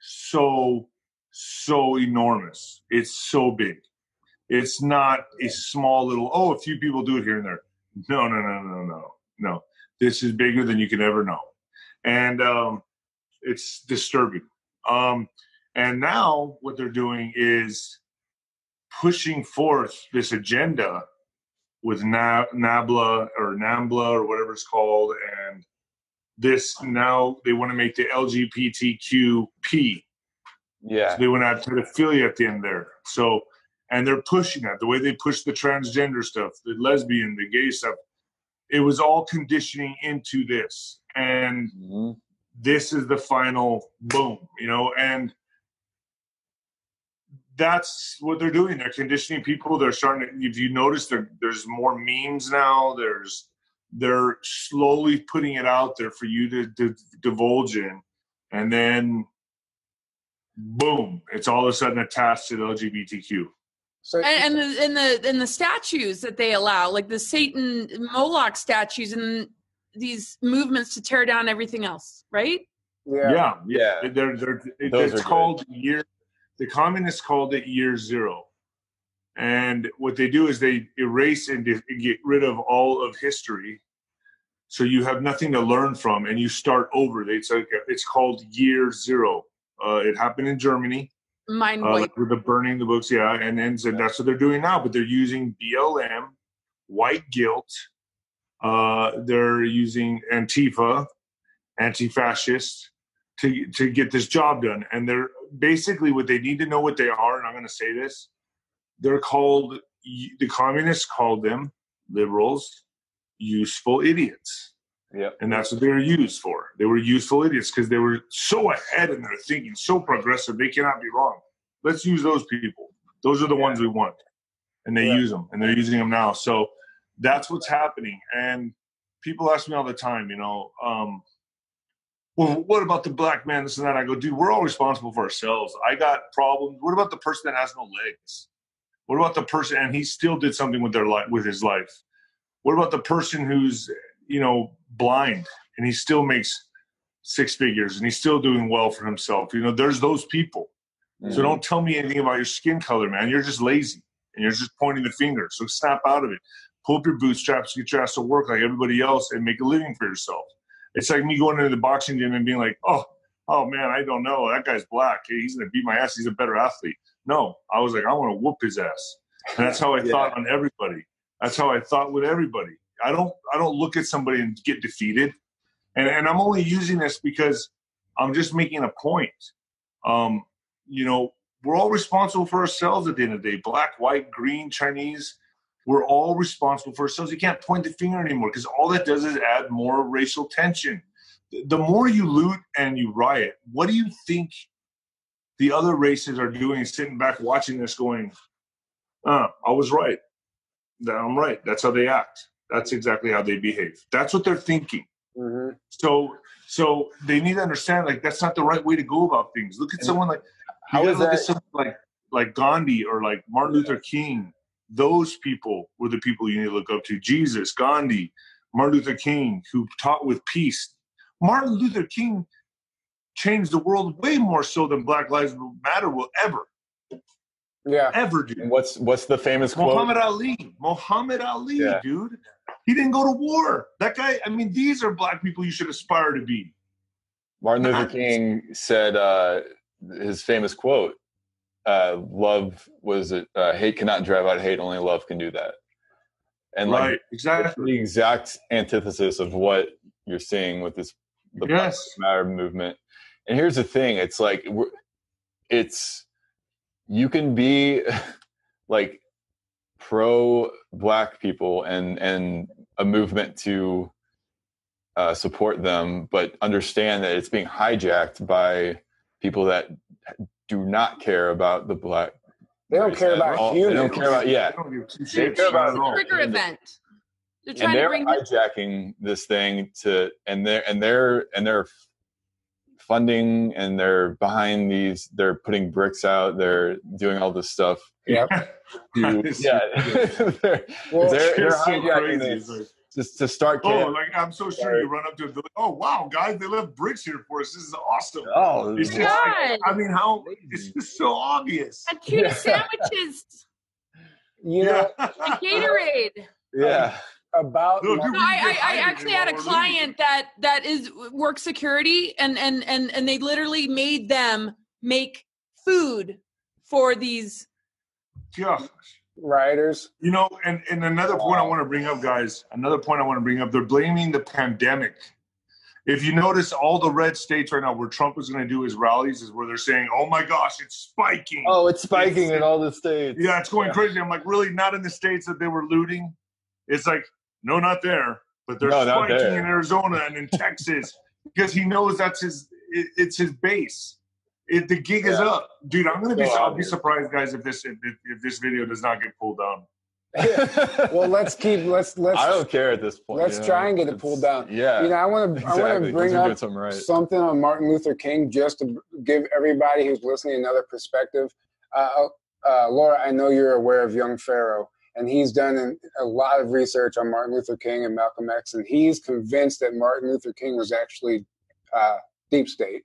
so so enormous. It's so big. It's not a small little. Oh, a few people do it here and there. No, no, no, no, no, no. This is bigger than you can ever know, and um, it's disturbing. Um, and now what they're doing is pushing forth this agenda with NABLA or NAMBLA or whatever it's called, and this now they want to make the LGBTQP. Yeah, so they want to add pedophilia at the end there. So, and they're pushing that the way they push the transgender stuff, the lesbian, the gay stuff. It was all conditioning into this, and mm-hmm. this is the final boom, you know, and that's what they're doing. They're conditioning people. They're starting to, if you notice, there's more memes now. There's, they're slowly putting it out there for you to, to divulge in. And then, boom, it's all of a sudden attached to the LGBTQ. So, and, and the and the and the statues that they allow, like the Satan Moloch statues, and these movements to tear down everything else, right? Yeah, yeah, yeah. They're, they're, it's called good. year the communists called it year zero. And what they do is they erase and get rid of all of history. So you have nothing to learn from and you start over. It's, like, it's called year zero. Uh, it happened in Germany. Mind uh, with the burning the books, yeah, and then so that's what they're doing now. But they're using BLM, white guilt. Uh, they're using Antifa, anti-fascist, to to get this job done. And they're basically what they need to know what they are. And I'm going to say this: they're called the communists called them liberals, useful idiots. Yeah, and that's what they were used for. They were useful idiots because they were so ahead in their thinking, so progressive. They cannot be wrong. Let's use those people. Those are the yeah. ones we want, and they yeah. use them, and they're using them now. So that's what's happening. And people ask me all the time, you know, um, well, what about the black man, this and that? I go, dude, we're all responsible for ourselves. I got problems. What about the person that has no legs? What about the person and he still did something with their life with his life? What about the person who's, you know, blind and he still makes six figures and he's still doing well for himself? You know, there's those people. Mm-hmm. So don't tell me anything about your skin color, man. You're just lazy and you're just pointing the finger. So snap out of it. Pull up your bootstraps, get your ass to work like everybody else, and make a living for yourself. It's like me going into the boxing gym and being like, oh, oh man, I don't know. That guy's black. He's going to beat my ass. He's a better athlete. No, I was like, I want to whoop his ass. And that's how I yeah. thought on everybody. That's how I thought with everybody. I don't, I don't look at somebody and get defeated. And, and I'm only using this because I'm just making a point. Um, you know, we're all responsible for ourselves at the end of the day. Black, white, green, Chinese we're all responsible for ourselves. You can't point the finger anymore because all that does is add more racial tension. The more you loot and you riot, what do you think the other races are doing, sitting back watching this going, uh, I was right. I'm right. That's how they act. That's exactly how they behave. That's what they're thinking. Mm-hmm. So, so they need to understand like that's not the right way to go about things. Look at someone like how is that? Look at someone like like Gandhi or like Martin Luther King those people were the people you need to look up to Jesus, Gandhi, Martin Luther King, who taught with peace. Martin Luther King changed the world way more so than Black Lives Matter will ever. Yeah. Ever do. what's what's the famous quote? Muhammad Ali. Muhammad Ali, yeah. dude. He didn't go to war. That guy, I mean, these are black people you should aspire to be. Martin Luther King said uh, his famous quote uh, love was it uh, hate cannot drive out hate only love can do that. And right, like exactly. the exact antithesis of what you're seeing with this the yes. matter movement. And here's the thing it's like it's you can be like pro black people and and a movement to uh, support them, but understand that it's being hijacked by people that do not care about the black. They don't care about all, humans. They don't care about yeah. They, they care about a trigger event. They're and they're hijacking this thing to, and they're and they're and they're funding and they're behind these. They're putting bricks out. They're doing all this stuff. Yeah, yeah. they're, well, they're, they're hijacking this just to start. Oh, like I'm so sure you run up to them. Like, oh wow, guys, they left bricks here for us. This is awesome. Oh, it's just like, I mean, how it's just so obvious. And tuna sandwiches. you know, Gatorade. Yeah. About no, dude, I, I, I actually had a client that that is work security and and and and they literally made them make food for these Gosh rioters. You know, and, and another point I want to bring up, guys, another point I want to bring up, they're blaming the pandemic. If you notice, all the red states right now where Trump is going to do his rallies is where they're saying, oh my gosh, it's spiking. Oh, it's spiking it's, in all the states. Yeah, it's going yeah. crazy. I'm like, really? Not in the states that they were looting? It's like, no, not there. But they're no, spiking in Arizona and in Texas because he knows that's his, it, it's his base. It, the gig yeah. is up, dude. I'm gonna be. So I'll be surprised, guys, if this if, if this video does not get pulled down. well, let's keep let's let's. I don't care at this point. Let's try and get it pulled down. Yeah, you know, I want to exactly. I want to bring up something, right. something on Martin Luther King just to give everybody who's listening another perspective. Uh, uh, Laura, I know you're aware of Young Pharaoh, and he's done a lot of research on Martin Luther King and Malcolm X, and he's convinced that Martin Luther King was actually uh, deep state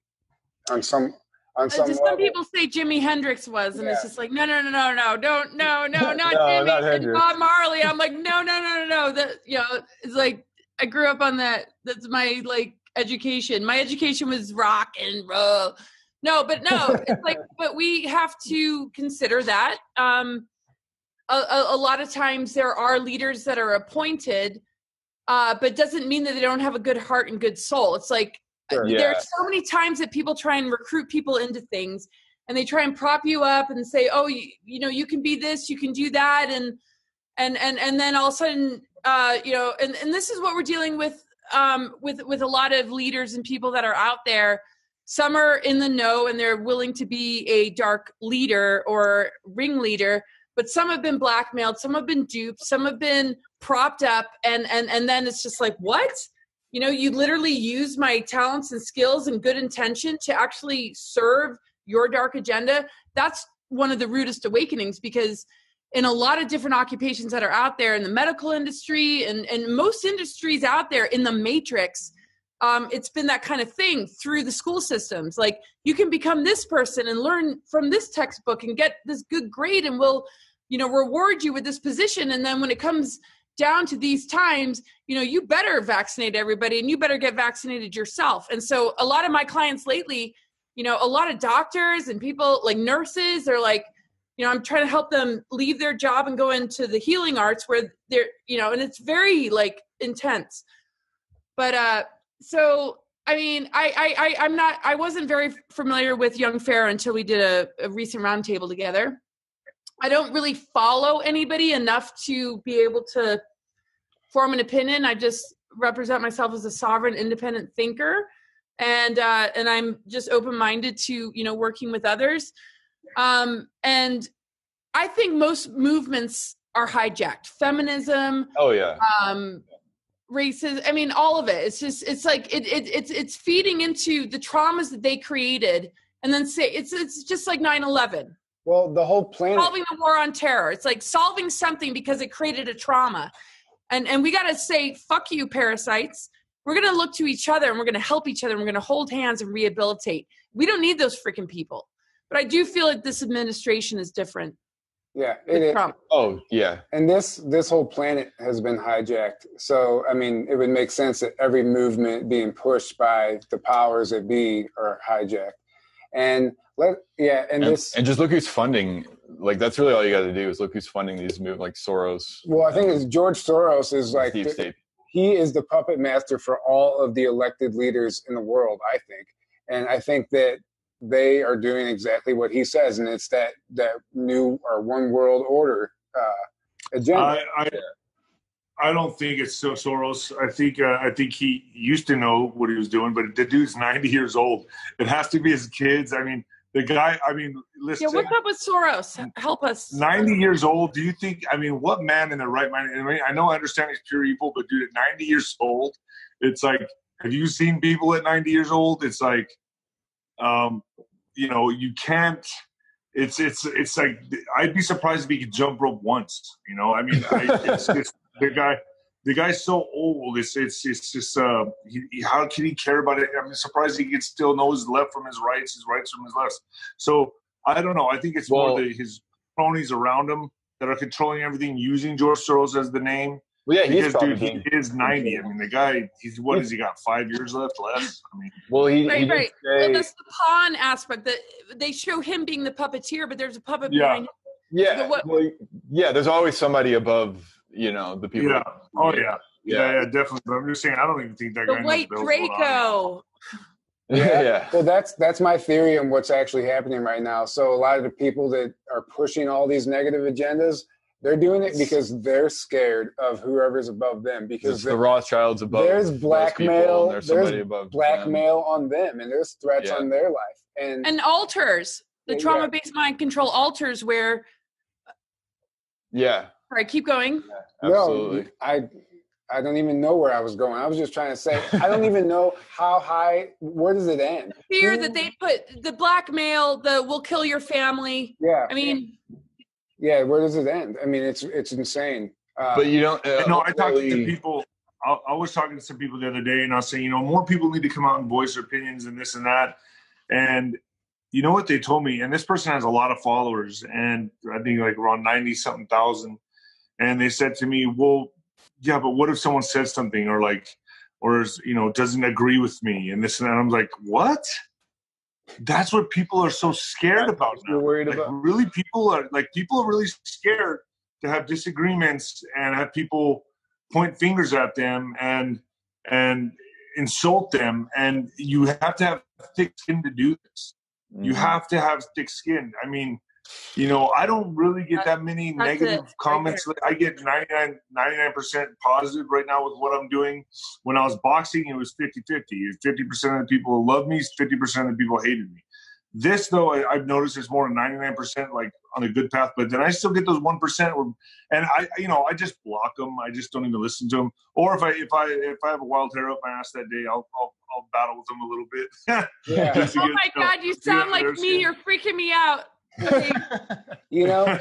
on some on some, just some people say Jimi Hendrix was, and yeah. it's just like, no, no, no, no, no, don't, no, no, not no, Jimi, not and Bob Marley. I'm like, no, no, no, no, no. That you know, it's like I grew up on that. That's my like education. My education was rock and roll. No, but no, it's like, but we have to consider that. Um, a, a, a lot of times there are leaders that are appointed, uh, but doesn't mean that they don't have a good heart and good soul. It's like Sure. Yeah. There are so many times that people try and recruit people into things and they try and prop you up and say, oh, you, you know, you can be this, you can do that. And, and, and, and then all of a sudden, uh, you know, and, and this is what we're dealing with, um, with, with a lot of leaders and people that are out there. Some are in the know and they're willing to be a dark leader or ringleader, but some have been blackmailed, some have been duped, some have been propped up, and and and then it's just like, what? You know you literally use my talents and skills and good intention to actually serve your dark agenda. That's one of the rudest awakenings because in a lot of different occupations that are out there in the medical industry and, and most industries out there in the matrix um, it's been that kind of thing through the school systems. Like you can become this person and learn from this textbook and get this good grade and we'll you know reward you with this position. And then when it comes down to these times, you know, you better vaccinate everybody and you better get vaccinated yourself. And so a lot of my clients lately, you know, a lot of doctors and people like nurses, they're like, you know, I'm trying to help them leave their job and go into the healing arts where they're, you know, and it's very like intense. But uh so I mean, I, I, I I'm not I wasn't very familiar with Young Pharaoh until we did a, a recent roundtable together. I don't really follow anybody enough to be able to form an opinion. I just represent myself as a sovereign, independent thinker, and uh, and I'm just open minded to you know working with others. Um, and I think most movements are hijacked. Feminism. Oh yeah. Um, races. I mean, all of it. It's just it's like it, it it's it's feeding into the traumas that they created, and then say it's it's just like 9-11 well, the whole planet solving the war on terror. It's like solving something because it created a trauma. And and we got to say fuck you parasites. We're going to look to each other and we're going to help each other and we're going to hold hands and rehabilitate. We don't need those freaking people. But I do feel like this administration is different. Yeah, it, Oh, yeah. And this this whole planet has been hijacked. So, I mean, it would make sense that every movement being pushed by the powers that be are hijacked. And let yeah, and, and this and just look who's funding. Like that's really all you got to do is look who's funding these moves, like Soros. Well, I think it's George Soros is like the, he is the puppet master for all of the elected leaders in the world. I think, and I think that they are doing exactly what he says, and it's that that new or one world order uh, agenda. I, I, I don't think it's still Soros. I think uh, I think he used to know what he was doing, but the dude's 90 years old. It has to be his kids. I mean, the guy. I mean, listen. Yeah, what's up with Soros? Help us. 90 years old. Do you think? I mean, what man in the right mind? I mean, I know I understand he's pure evil, but dude, at 90 years old, it's like, have you seen people at 90 years old? It's like, um, you know, you can't it's it's it's like I'd be surprised if he could jump rope once. You know, I mean, I, it's, it's, the guy the guy's so old. It's it's it's just uh, he, how can he care about it? I'm surprised he can still know his left from his rights, his rights from his lefts. So I don't know. I think it's well, more the, his cronies around him that are controlling everything, using George Soros as the name. Well, yeah, he's dude, he is ninety. I mean, the guy. He's what has he got? Five years left, less. I mean, well, he right, he right. Say, well, that's the pawn aspect. That they show him being the puppeteer, but there's a puppet yeah. behind. Him. Yeah, so what, well, yeah. There's always somebody above, you know, the people. Yeah. Oh yeah. yeah. Yeah, yeah, definitely. But I'm just saying, I don't even think that the guy. White Draco. Yeah. yeah. Well, that's that's my theory on what's actually happening right now. So a lot of the people that are pushing all these negative agendas, they're doing it because they're scared of whoever's above them. Because the Rothschilds above. There's blackmail. There's, there's blackmail them. on them, and there's threats yeah. on their life, and and altars. The trauma-based mind control alters where. Yeah. All right, keep going. Yeah, absolutely. No, I I don't even know where I was going. I was just trying to say I don't even know how high. Where does it end? Fear that they put the blackmail, the "we'll kill your family." Yeah. I mean, yeah, where does it end? I mean, it's it's insane. Uh, but you don't. Uh, no, I talked to people. I, I, was talking to some people the other day, and I was saying, you know, more people need to come out and voice their opinions and this and that. And you know what they told me? And this person has a lot of followers, and I think like around ninety something thousand. And they said to me, "Well, yeah, but what if someone says something or like, or is, you know, doesn't agree with me and this and that? I'm like, what? that's what people are so scared about now. You're worried like, about really people are like people are really scared to have disagreements and have people point fingers at them and and insult them and you have to have thick skin to do this. Mm-hmm. You have to have thick skin. I mean, you know, I don't really get that many negative it. comments. Right I get 99, 99% positive right now with what I'm doing. When I was boxing, it was 50 50. 50% of the people love me, 50% of the people hated me. This, though, I, have noticed is more than 99% like on a good path, but then I still get those 1% where, and I, you know, I just block them. I just don't even listen to them. Or if I, if I, if I have a wild hair up my ass that day, I'll, I'll, I'll battle with them a little bit. yeah. oh my God, you sound like me. You're freaking me out you know,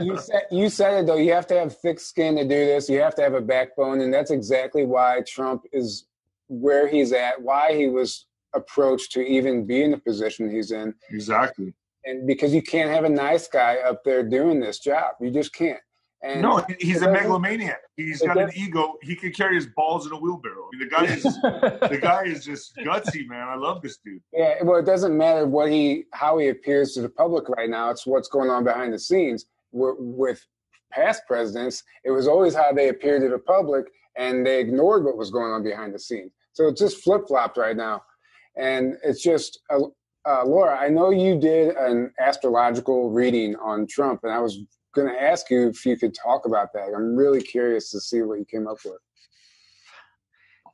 you said you said it though. You have to have thick skin to do this. You have to have a backbone, and that's exactly why Trump is where he's at. Why he was approached to even be in the position he's in. Exactly. And because you can't have a nice guy up there doing this job, you just can't. And no, he's a megalomaniac. He's got an ego. He can carry his balls in a wheelbarrow. I mean, the guy is the guy is just gutsy, man. I love this dude. Yeah, well, it doesn't matter what he how he appears to the public right now. It's what's going on behind the scenes. With past presidents, it was always how they appeared to the public, and they ignored what was going on behind the scenes. So it's just flip flopped right now, and it's just. Uh, uh, Laura, I know you did an astrological reading on Trump, and I was going to ask you if you could talk about that. I'm really curious to see what you came up with.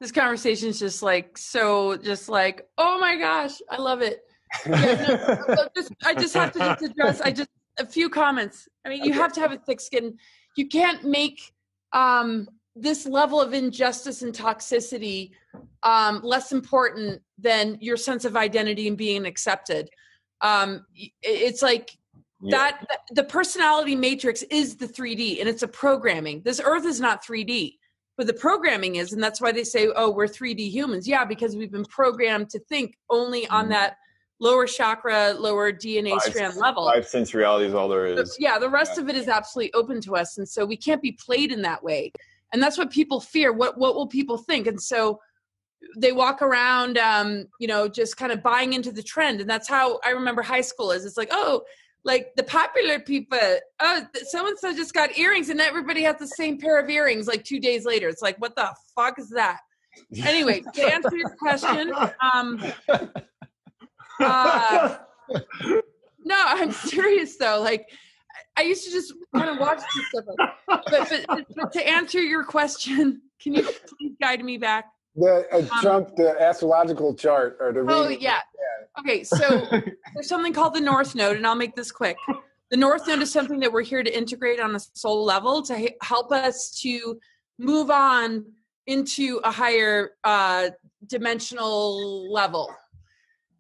This conversation is just like so, just like oh my gosh, I love it. Yeah, no, just, I just have to just address. I just a few comments. I mean, you okay. have to have a thick skin. You can't make um, this level of injustice and toxicity um, less important than your sense of identity and being accepted. Um, it's like yeah. that the personality matrix is the 3D and it's a programming. This earth is not 3D, but the programming is, and that's why they say, "Oh, we're 3D humans." Yeah, because we've been programmed to think only on mm. that lower chakra, lower DNA five, strand level. Five sense reality is all there is. yeah, the rest yeah. of it is absolutely open to us, and so we can't be played in that way. And that's what people fear. What what will people think? And so they walk around, um, you know, just kind of buying into the trend. And that's how I remember high school is. It's like, oh, like the popular people oh so and so just got earrings and everybody has the same pair of earrings like two days later it's like what the fuck is that anyway to answer your question um uh, no i'm serious though like I used to just kind of watch this stuff. But, but, but, to answer your question, can you please guide me back? The uh, um, Trump, the astrological chart, or the. Oh yeah. yeah. Okay, so there's something called the North Node, and I'll make this quick. The North Node is something that we're here to integrate on a soul level to help us to move on into a higher uh, dimensional level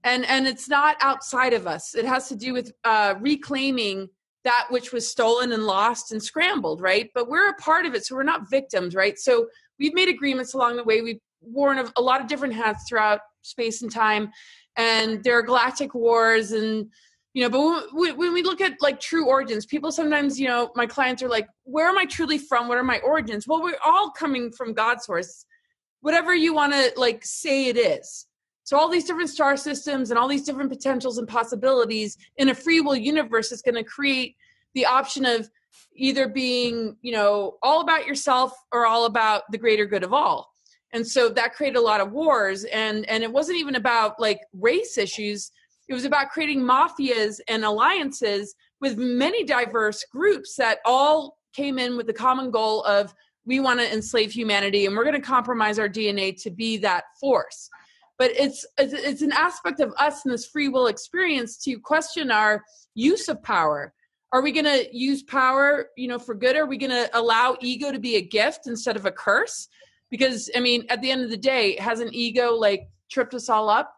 and and it's not outside of us it has to do with uh, reclaiming that which was stolen and lost and scrambled right but we're a part of it so we're not victims right so we've made agreements along the way we've worn a, a lot of different hats throughout space and time and there are galactic wars and you know but when, when we look at like true origins people sometimes you know my clients are like where am i truly from? What are my origins? Well we're all coming from god source whatever you want to like say it is. So all these different star systems and all these different potentials and possibilities in a free will universe is going to create the option of either being, you know, all about yourself or all about the greater good of all. And so that created a lot of wars. And and it wasn't even about like race issues. It was about creating mafias and alliances with many diverse groups that all came in with the common goal of we want to enslave humanity and we're going to compromise our DNA to be that force. But it's it's an aspect of us in this free will experience to question our use of power. Are we going to use power you know for good? Are we going to allow ego to be a gift instead of a curse because i mean at the end of the day has an ego like tripped us all up?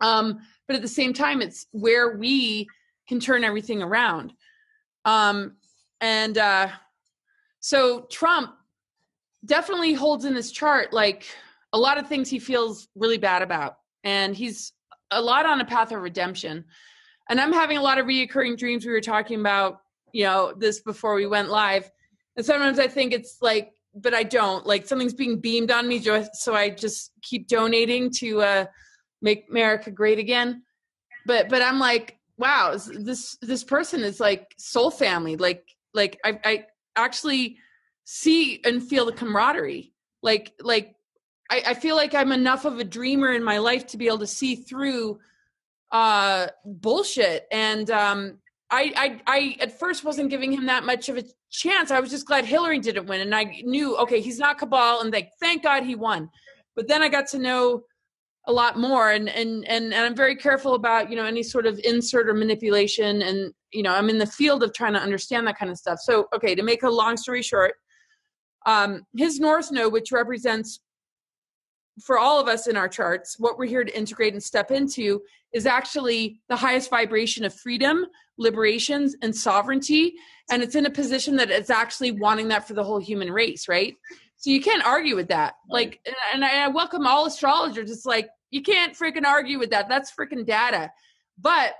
Um but at the same time it's where we can turn everything around. Um and uh so trump definitely holds in this chart like a lot of things he feels really bad about and he's a lot on a path of redemption. And i'm having a lot of reoccurring dreams. We were talking about you know this before we went live. And sometimes i think it's like but i don't. Like something's being beamed on me so i just keep donating to uh make america great again. But but i'm like wow this this person is like soul family. Like like i i actually see and feel the camaraderie. Like like I, I feel like I'm enough of a dreamer in my life to be able to see through uh bullshit. And um I, I I at first wasn't giving him that much of a chance. I was just glad Hillary didn't win, and I knew okay, he's not cabal, and like thank God he won. But then I got to know a lot more, and and and and I'm very careful about you know any sort of insert or manipulation, and you know I'm in the field of trying to understand that kind of stuff. So okay, to make a long story short, um, his North Node, which represents for all of us in our charts, what we're here to integrate and step into is actually the highest vibration of freedom, liberations, and sovereignty. And it's in a position that it's actually wanting that for the whole human race, right? So you can't argue with that. Like, and I welcome all astrologers. It's like, you can't freaking argue with that. That's freaking data. But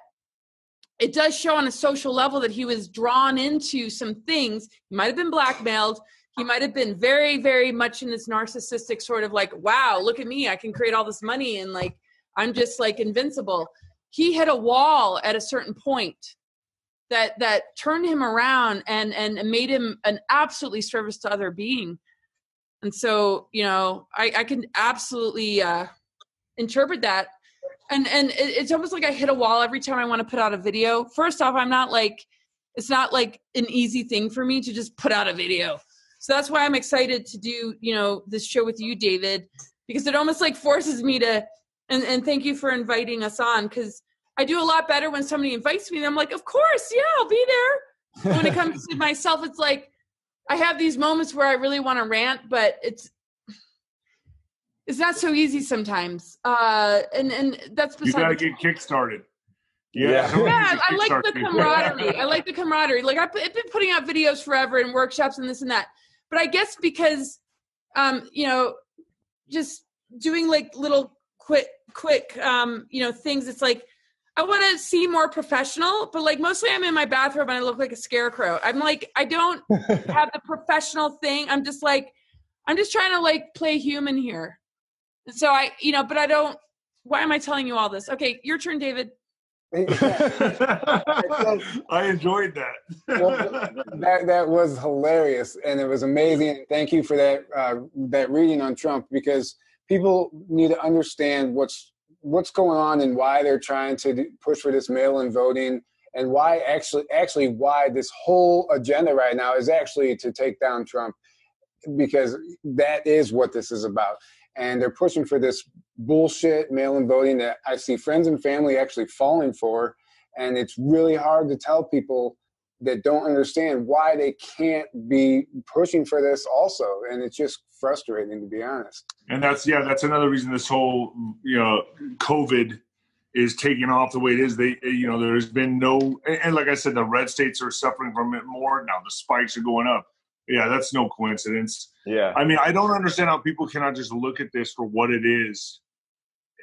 it does show on a social level that he was drawn into some things. He might have been blackmailed he might have been very very much in this narcissistic sort of like wow look at me i can create all this money and like i'm just like invincible he hit a wall at a certain point that that turned him around and and made him an absolutely service to other being. And so you know i i can absolutely uh interpret that. And and it, it's almost like i hit a wall every time i want to put out a video. First off i'm not like it's not like an easy thing for me to just put out a video. So that's why I'm excited to do, you know, this show with you, David, because it almost like forces me to, and, and thank you for inviting us on because I do a lot better when somebody invites me. And I'm like, of course, yeah, I'll be there. when it comes to myself, it's like I have these moments where I really want to rant, but it's it's not so easy sometimes. Uh, and and that's you got to get kick started. Yeah, yeah I like the camaraderie. I like the camaraderie. Like I've been putting out videos forever and workshops and this and that but I guess because um, you know, just doing like little quick quick um, you know, things, it's like I want to see more professional, but like mostly I'm in my bathroom and I look like a scarecrow. I'm like, I don't have the professional thing. I'm just like, I'm just trying to like play human here. So I, you know, but I don't, why am I telling you all this? Okay, your turn, David. I enjoyed that. well, that that was hilarious, and it was amazing. Thank you for that uh, that reading on Trump because people need to understand what's what's going on and why they're trying to push for this mail-in voting and why actually actually why this whole agenda right now is actually to take down Trump because that is what this is about. And they're pushing for this bullshit mail-in voting that I see friends and family actually falling for, and it's really hard to tell people that don't understand why they can't be pushing for this also. And it's just frustrating to be honest. And that's yeah that's another reason this whole you know covid is taking off the way it is. They you know there's been no and, and like i said the red states are suffering from it more now. The spikes are going up. Yeah that's no coincidence. Yeah. I mean i don't understand how people cannot just look at this for what it is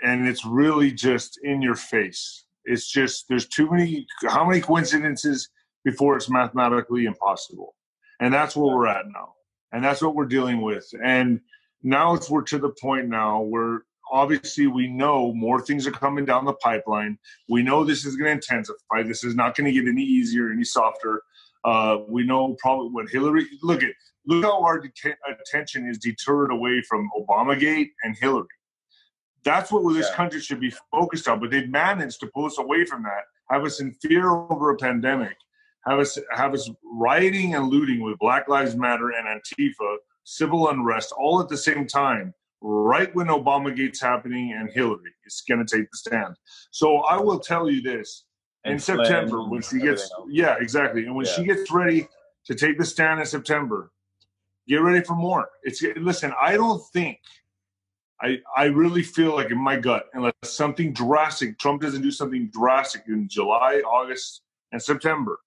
and it's really just in your face. It's just there's too many how many coincidences before it's mathematically impossible. And that's where we're at now. And that's what we're dealing with. And now it's we're to the point now where obviously we know more things are coming down the pipeline. We know this is going to intensify. This is not going to get any easier, any softer. Uh, we know probably what Hillary. Look at look how our det- attention is deterred away from ObamaGate and Hillary. That's what this yeah. country should be focused on. But they've managed to pull us away from that, have us in fear over a pandemic, have us have us rioting and looting with Black Lives Matter and Antifa, civil unrest, all at the same time, right when Obama Gate's happening and Hillary is going to take the stand. So I will tell you this: in September, when she gets, yeah, exactly, and when yeah. she gets ready to take the stand in September, get ready for more. It's listen. I don't think. I, I really feel like in my gut, unless something drastic, Trump doesn't do something drastic in July, August, and September,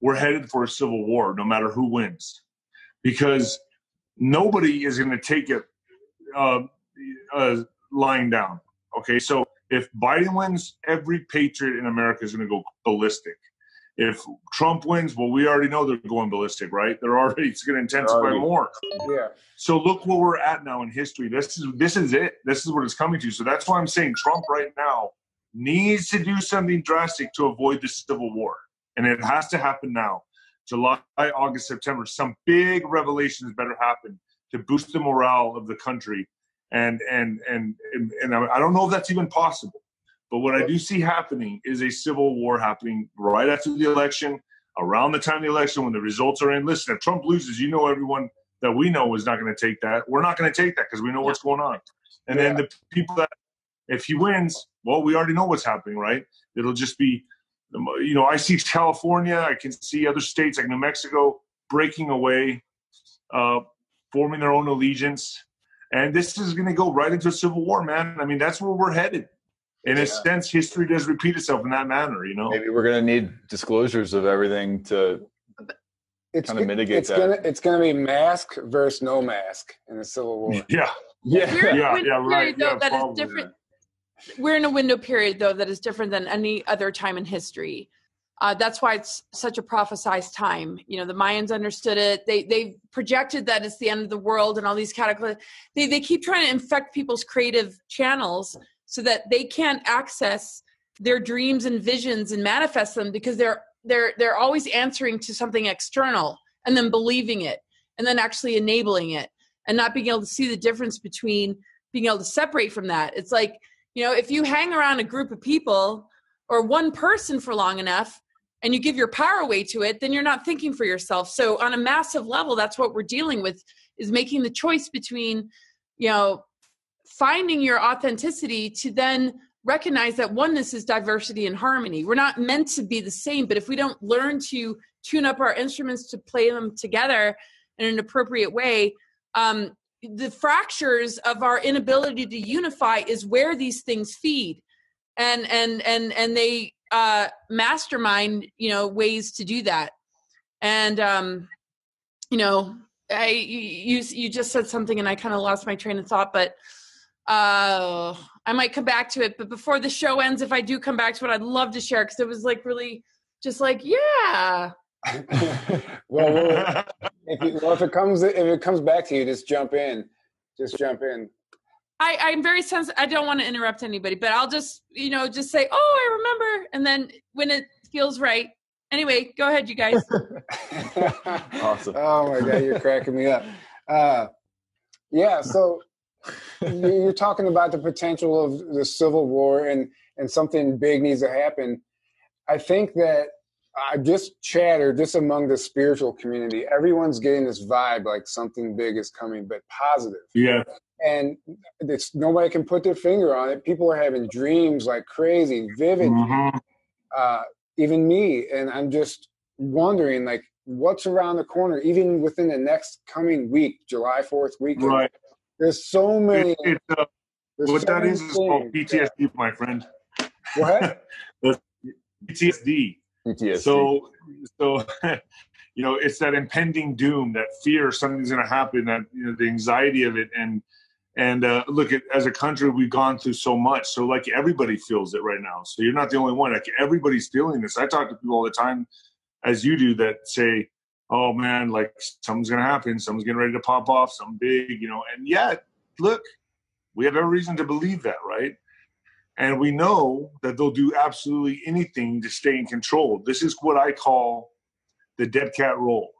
we're headed for a civil war no matter who wins because nobody is going to take it uh, uh, lying down. Okay, so if Biden wins, every patriot in America is going to go ballistic. If Trump wins, well, we already know they're going ballistic, right? They're already it's going to intensify more. Yeah. So look where we're at now in history. This is this is it. This is what it's coming to. So that's why I'm saying Trump right now needs to do something drastic to avoid the civil war and it has to happen now. July, August, September. Some big revelations better happen to boost the morale of the country, and and and and, and I don't know if that's even possible. But what I do see happening is a civil war happening right after the election, around the time of the election when the results are in. Listen, if Trump loses, you know everyone that we know is not going to take that. We're not going to take that because we know what's going on. And yeah. then the people that, if he wins, well, we already know what's happening, right? It'll just be you know, I see California, I can see other states like New Mexico breaking away, uh, forming their own allegiance. And this is going to go right into a civil war, man. I mean, that's where we're headed. In yeah. a sense, history does repeat itself in that manner, you know? Maybe we're going to need disclosures of everything to it's, kind of mitigate it's that. Gonna, it's going to be mask versus no mask in a Civil War. Yeah. Yeah. Yeah. Yeah. Right. yeah, that is different we're in a window period though that is different than any other time in history. Uh, that's why it's such a prophesized time. You know the mayans understood it. They they projected that it's the end of the world and all these cataclysms they, they keep trying to infect people's creative channels so that they can't access their dreams and visions and manifest them because they're they're they're always answering to something external and then believing it and then actually enabling it and not being able to see the difference between being able to separate from that. It's like you know, if you hang around a group of people or one person for long enough and you give your power away to it, then you're not thinking for yourself. So on a massive level, that's what we're dealing with is making the choice between, you know, finding your authenticity to then recognize that oneness is diversity and harmony. We're not meant to be the same, but if we don't learn to tune up our instruments to play them together in an appropriate way, um, the fractures of our inability to unify is where these things feed. And and and and they uh mastermind you know ways to do that. And um you know i you you just said something and i kind of lost my train of thought but uh i might come back to it. But before the show ends if i do come back to it i'd love to share because it was like really just like yeah well, if you, well, if it comes if it comes back to you, just jump in. Just jump in. I, I'm very sensitive. I don't want to interrupt anybody, but I'll just, you know, just say, "Oh, I remember," and then when it feels right. Anyway, go ahead, you guys. awesome. Oh my god, you're cracking me up. Uh, yeah, so you're talking about the potential of the civil war and and something big needs to happen. I think that I just chatter just among the spiritual community. Everyone's getting this vibe like something big is coming, but positive. Yeah. And it's nobody can put their finger on it. People are having dreams like crazy, vivid. Mm-hmm. Uh, even me, and I'm just wondering like what's around the corner, even within the next coming week, July Fourth weekend. Right. There's so many. It, it, uh, what so that is is called PTSD, my friend. What? PTSD. PTSD. So, so, you know, it's that impending doom, that fear something's going to happen, that you know, the anxiety of it, and and uh, look at as a country, we've gone through so much. So like everybody feels it right now. So you're not the only one. Like everybody's feeling this. I talk to people all the time, as you do, that say, "Oh man, like something's going to happen. Something's getting ready to pop off. Something big," you know. And yet, look, we have every reason to believe that, right? And we know that they'll do absolutely anything to stay in control. This is what I call the dead cat roll.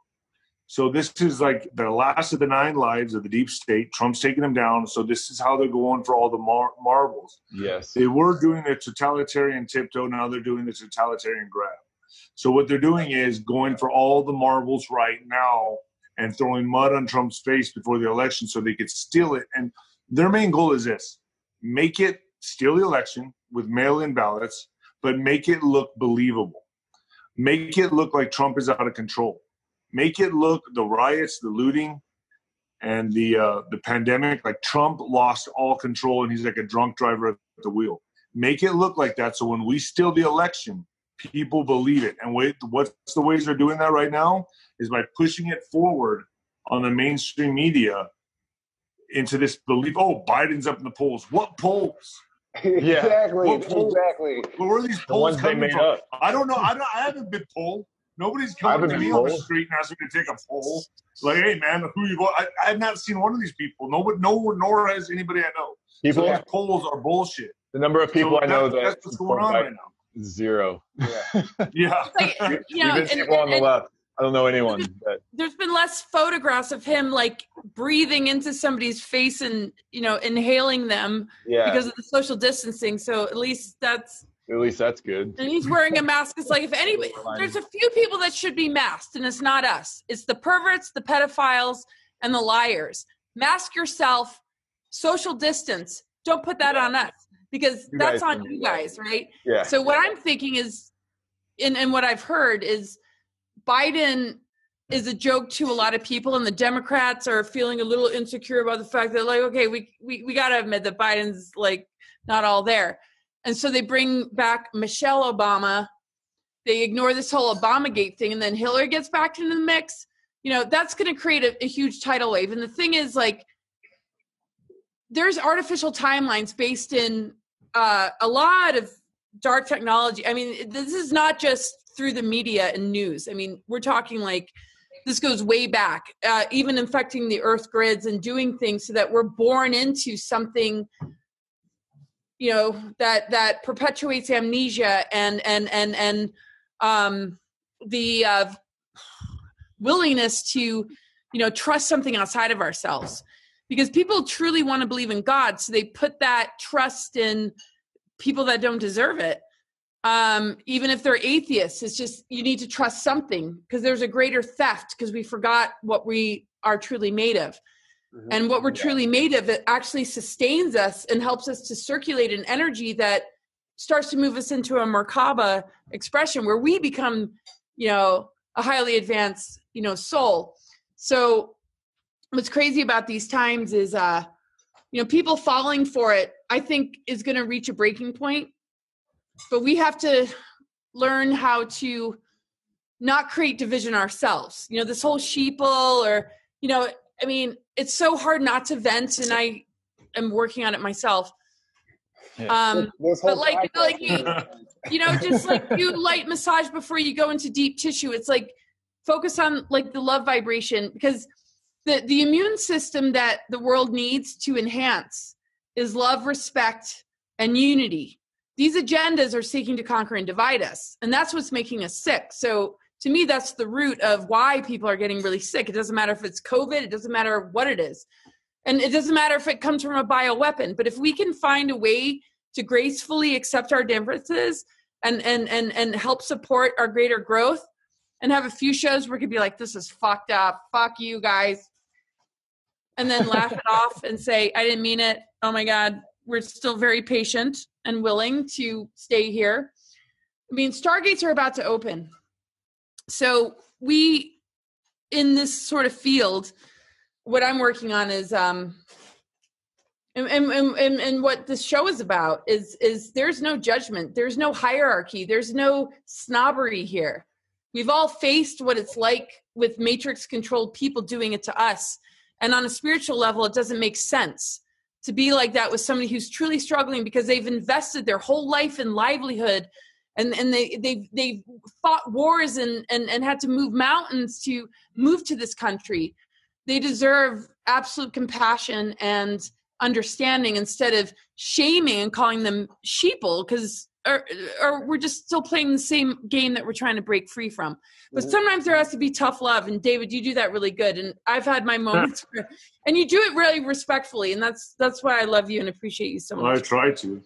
So this is like the last of the nine lives of the deep state. Trump's taking them down. So this is how they're going for all the mar- marbles. Yes. They were doing the totalitarian tiptoe. Now they're doing the totalitarian grab. So what they're doing is going for all the marbles right now and throwing mud on Trump's face before the election so they could steal it. And their main goal is this make it steal the election with mail in ballots, but make it look believable. Make it look like Trump is out of control. Make it look the riots, the looting, and the uh, the pandemic like Trump lost all control and he's like a drunk driver at the wheel. Make it look like that so when we steal the election, people believe it. And wait, what's the ways they're doing that right now is by pushing it forward on the mainstream media into this belief. Oh, Biden's up in the polls. What polls? exactly. What polls? Exactly. Where are these polls the coming from? Up. I don't know. I, don't, I haven't been polled. Nobody's coming to me polled. on the street and asking me to take a poll. Like, hey man, who you vote? I, I have not seen one of these people. No, no, nor has anybody I know. People, so these polls are bullshit. The number of people so I know that, that's what's going on right now. Zero. Yeah. yeah. Like, you know, Even people and, on the left. I don't know anyone. But. There's been less photographs of him like breathing into somebody's face and you know inhaling them yeah. because of the social distancing. So at least that's at least that's good. And he's wearing a mask. It's like if anybody, there's a few people that should be masked, and it's not us. It's the perverts, the pedophiles, and the liars. Mask yourself. Social distance. Don't put that yeah. on us because you that's on you guys, right? Yeah. So what I'm thinking is, and and what I've heard is Biden is a joke to a lot of people, and the Democrats are feeling a little insecure about the fact that, like, okay, we we, we got to admit that Biden's like not all there, and so they bring back Michelle Obama. They ignore this whole Obamagate thing, and then Hillary gets back into the mix. You know, that's going to create a, a huge tidal wave. And the thing is, like, there's artificial timelines based in uh, a lot of dark technology. I mean, this is not just through the media and news. I mean, we're talking like this goes way back, uh, even infecting the earth grids and doing things so that we're born into something you know that that perpetuates amnesia and and and and um the uh willingness to you know trust something outside of ourselves because people truly want to believe in god so they put that trust in people that don't deserve it um, even if they're atheists it's just you need to trust something because there's a greater theft because we forgot what we are truly made of mm-hmm. and what we're yeah. truly made of it actually sustains us and helps us to circulate an energy that starts to move us into a merkaba expression where we become you know a highly advanced you know soul so what's crazy about these times is uh you know people falling for it i think is going to reach a breaking point but we have to learn how to not create division ourselves. You know, this whole sheeple or, you know, I mean, it's so hard not to vent and I am working on it myself. Um, but like, like you, you know, just like you light massage before you go into deep tissue. It's like focus on like the love vibration because the the immune system that the world needs to enhance is love, respect, and unity these agendas are seeking to conquer and divide us and that's what's making us sick so to me that's the root of why people are getting really sick it doesn't matter if it's covid it doesn't matter what it is and it doesn't matter if it comes from a bioweapon but if we can find a way to gracefully accept our differences and and and and help support our greater growth and have a few shows where we could be like, this is fucked up. Fuck you guys. And then laugh it off and say, I didn't mean it. Oh my God. We're still very patient and willing to stay here. I mean, Stargates are about to open. So we, in this sort of field, what I'm working on is um and, and, and, and what this show is about is is there's no judgment there's no hierarchy there's no snobbery here we've all faced what it's like with matrix controlled people doing it to us and on a spiritual level it doesn't make sense to be like that with somebody who's truly struggling because they've invested their whole life and livelihood and, and they, they've, they've fought wars and, and, and had to move mountains to move to this country. They deserve absolute compassion and understanding instead of shaming and calling them sheeple because or, or we're just still playing the same game that we're trying to break free from. But mm-hmm. sometimes there has to be tough love, and David, you do that really good. And I've had my moments, where, and you do it really respectfully, and that's that's why I love you and appreciate you so much. I try to.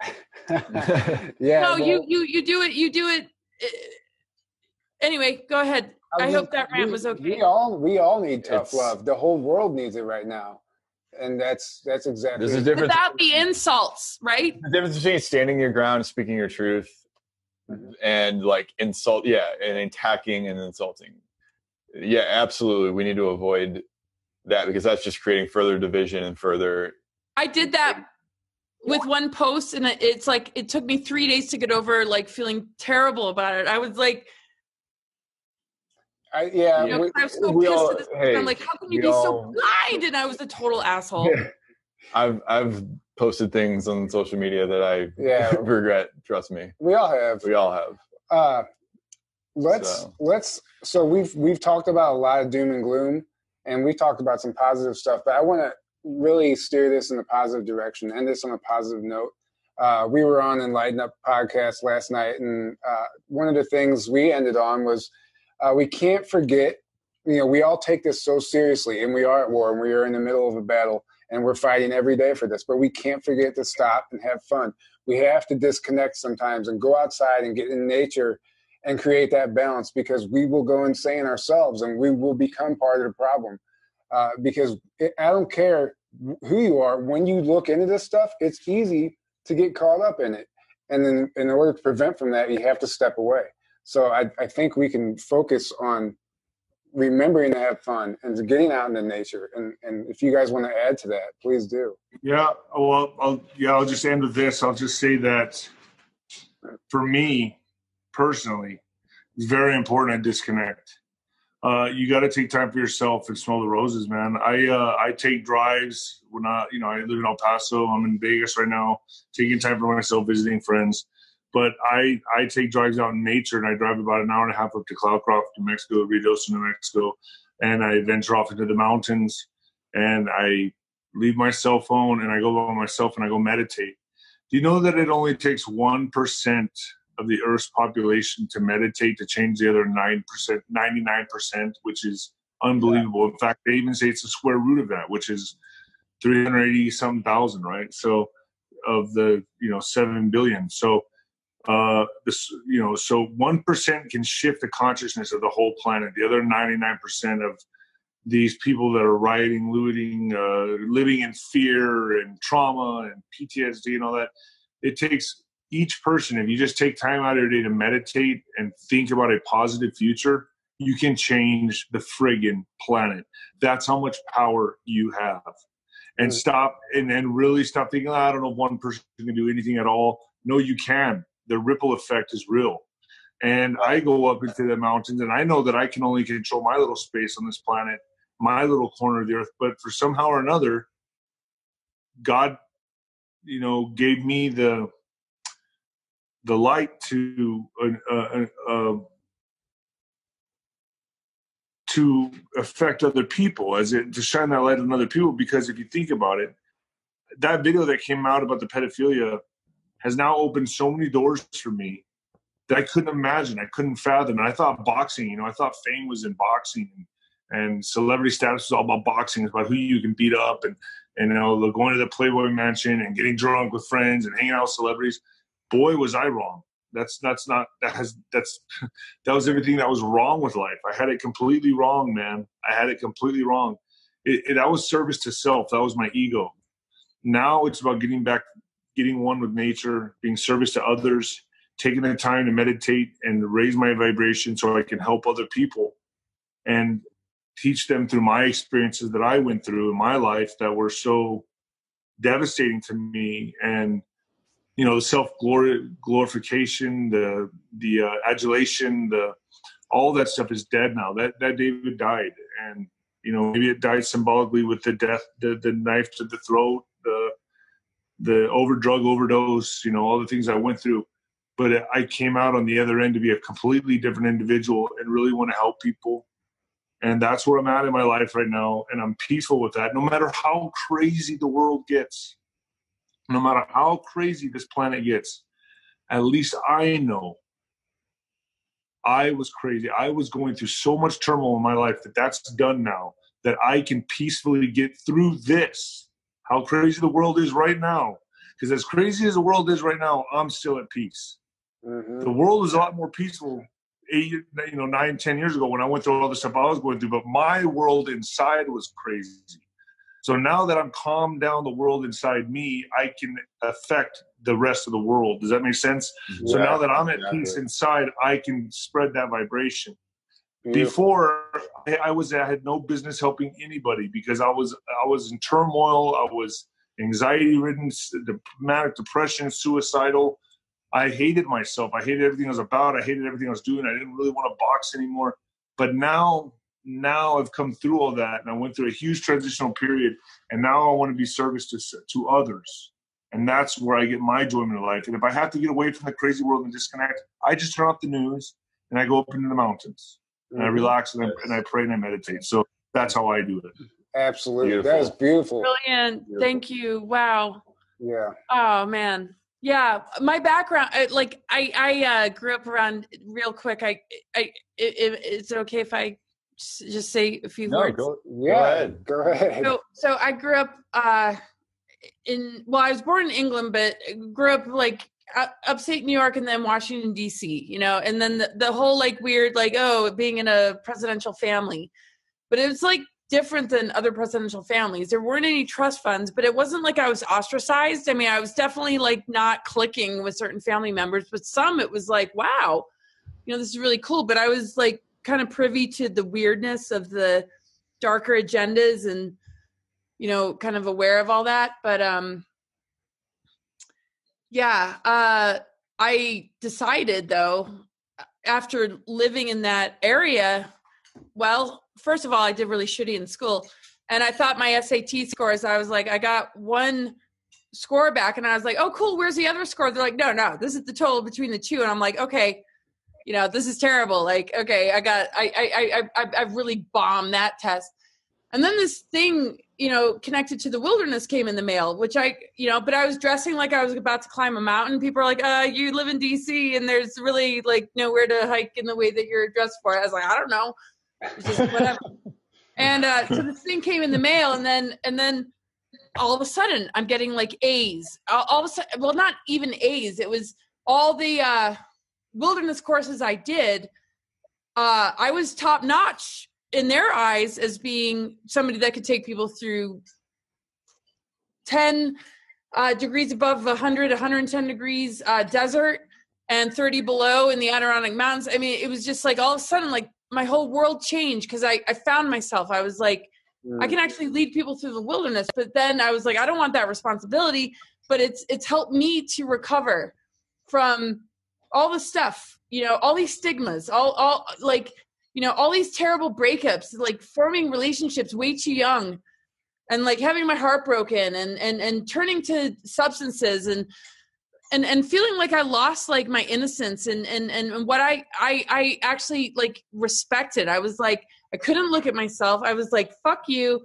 yeah. No, well, you you you do it. You do it. Eh, anyway, go ahead. I, I hope that rant we, was okay. We all we all need tough it's, love. The whole world needs it right now and that's that's exactly there's a difference without the insults, right? The difference between standing your ground, speaking your truth, mm-hmm. and like insult, yeah, and attacking and insulting. Yeah, absolutely. We need to avoid that because that's just creating further division and further. I did that with one post, and it's like it took me three days to get over like feeling terrible about it. I was like I, yeah, you know, we, I was so pissed all, hey, I'm like, how can you be all, so blind? And I was a total asshole. I've I've posted things on social media that I yeah regret. Trust me. We all have. We all have. Uh, let's so. let's. So we've we've talked about a lot of doom and gloom, and we talked about some positive stuff. But I want to really steer this in a positive direction, end this on a positive note. Uh, we were on Enlighten Up podcast last night, and uh, one of the things we ended on was uh, we can't forget, you know, we all take this so seriously, and we are at war, and we are in the middle of a battle, and we're fighting every day for this. But we can't forget to stop and have fun. We have to disconnect sometimes and go outside and get in nature and create that balance because we will go insane ourselves and we will become part of the problem. Uh, because it, I don't care who you are, when you look into this stuff, it's easy to get caught up in it. And then, in order to prevent from that, you have to step away. So I, I think we can focus on remembering to have fun and getting out into nature. And, and if you guys want to add to that, please do. Yeah. Well, I'll, yeah, I'll just end with this. I'll just say that for me personally, it's very important to disconnect. Uh, you got to take time for yourself and smell the roses, man. I uh, I take drives when I, you know, I live in El Paso. I'm in Vegas right now, taking time for myself, visiting friends. But I I take drives out in nature, and I drive about an hour and a half up to Cloudcroft, New Mexico, Ruidoso, New Mexico, and I venture off into the mountains, and I leave my cell phone, and I go by myself, and I go meditate. Do you know that it only takes one percent of the Earth's population to meditate to change the other nine percent, ninety nine percent, which is unbelievable. Yeah. In fact, they even say it's the square root of that, which is three hundred eighty something thousand, right? So of the you know seven billion. So uh, this, you know, so one percent can shift the consciousness of the whole planet. The other ninety-nine percent of these people that are rioting, looting, uh, living in fear and trauma and PTSD and all that, it takes each person. If you just take time out of your day to meditate and think about a positive future, you can change the friggin' planet. That's how much power you have. And stop and then really stop thinking, oh, I don't know if one person can do anything at all. No, you can the ripple effect is real. And I go up into the mountains and I know that I can only control my little space on this planet, my little corner of the earth. But for somehow or another, God, you know, gave me the the light to uh, uh, to affect other people, as it to shine that light on other people. Because if you think about it, that video that came out about the pedophilia has now opened so many doors for me that I couldn't imagine. I couldn't fathom. And I thought boxing, you know, I thought fame was in boxing and, celebrity status was all about boxing. It's about who you can beat up and, and, you know, going to the Playboy mansion and getting drunk with friends and hanging out with celebrities. Boy, was I wrong. That's that's not that has that's that was everything that was wrong with life. I had it completely wrong, man. I had it completely wrong. It, it, that was service to self. That was my ego. Now it's about getting back, getting one with nature, being service to others, taking the time to meditate and raise my vibration so I can help other people and teach them through my experiences that I went through in my life that were so devastating to me and you know the self glorification the the uh, adulation the all that stuff is dead now. That that david died and you know maybe it died symbolically with the death the, the knife to the throat the the over drug overdose you know all the things i went through but I came out on the other end to be a completely different individual and really want to help people. And that's where I'm at in my life right now. And I'm peaceful with that. No matter how crazy the world gets, no matter how crazy this planet gets, at least I know I was crazy. I was going through so much turmoil in my life that that's done now, that I can peacefully get through this. How crazy the world is right now. Because as crazy as the world is right now, I'm still at peace. Mm-hmm. The world was a lot more peaceful eight, you know, nine, ten years ago when I went through all the stuff I was going through. But my world inside was crazy. So now that I'm calmed down the world inside me, I can affect the rest of the world. Does that make sense? Yeah, so now that I'm at exactly. peace inside, I can spread that vibration. Before I was, I had no business helping anybody because I was, I was in turmoil. I was anxiety ridden, manic depression, suicidal. I hated myself. I hated everything I was about. I hated everything I was doing. I didn't really want to box anymore. But now, now I've come through all that, and I went through a huge transitional period, and now I want to be service to to others, and that's where I get my enjoyment of life. And if I have to get away from the crazy world and disconnect, I just turn off the news and I go up into the mountains and I mm-hmm. relax and I, and I pray and I meditate. So that's how I do it. Absolutely, beautiful. that is beautiful. Brilliant. Beautiful. Thank you. Wow. Yeah. Oh man yeah my background like i i uh, grew up around real quick i i it, it's okay if i just say a few no, words go, yeah, go ahead go ahead so so i grew up uh in well i was born in england but grew up like upstate new york and then washington dc you know and then the, the whole like weird like oh being in a presidential family but it was like different than other presidential families. There weren't any trust funds, but it wasn't like I was ostracized. I mean, I was definitely like not clicking with certain family members, but some it was like, wow, you know, this is really cool. But I was like kind of privy to the weirdness of the darker agendas and, you know, kind of aware of all that. But um yeah, uh I decided though after living in that area, well, first of all, I did really shitty in school. And I thought my SAT scores, I was like, I got one score back. And I was like, oh, cool. Where's the other score? They're like, no, no, this is the total between the two. And I'm like, okay, you know, this is terrible. Like, okay, I got, I, I, I, I, I really bombed that test. And then this thing, you know, connected to the wilderness came in the mail, which I, you know, but I was dressing like I was about to climb a mountain. People are like, uh, you live in DC and there's really like nowhere to hike in the way that you're dressed for. I was like, I don't know just whatever. and uh, so this thing came in the mail, and then and then all of a sudden I'm getting like A's. All, all of a sudden, well, not even A's. It was all the uh, wilderness courses I did. Uh, I was top notch in their eyes as being somebody that could take people through 10 uh, degrees above 100, 110 degrees uh, desert and 30 below in the Adirondack Mountains. I mean, it was just like all of a sudden, like my whole world changed because I, I found myself. I was like, mm. I can actually lead people through the wilderness. But then I was like, I don't want that responsibility. But it's it's helped me to recover from all the stuff, you know, all these stigmas, all all like, you know, all these terrible breakups, like forming relationships way too young and like having my heart broken and and and turning to substances and and and feeling like I lost like my innocence and and and what I I I actually like respected. I was like I couldn't look at myself. I was like fuck you.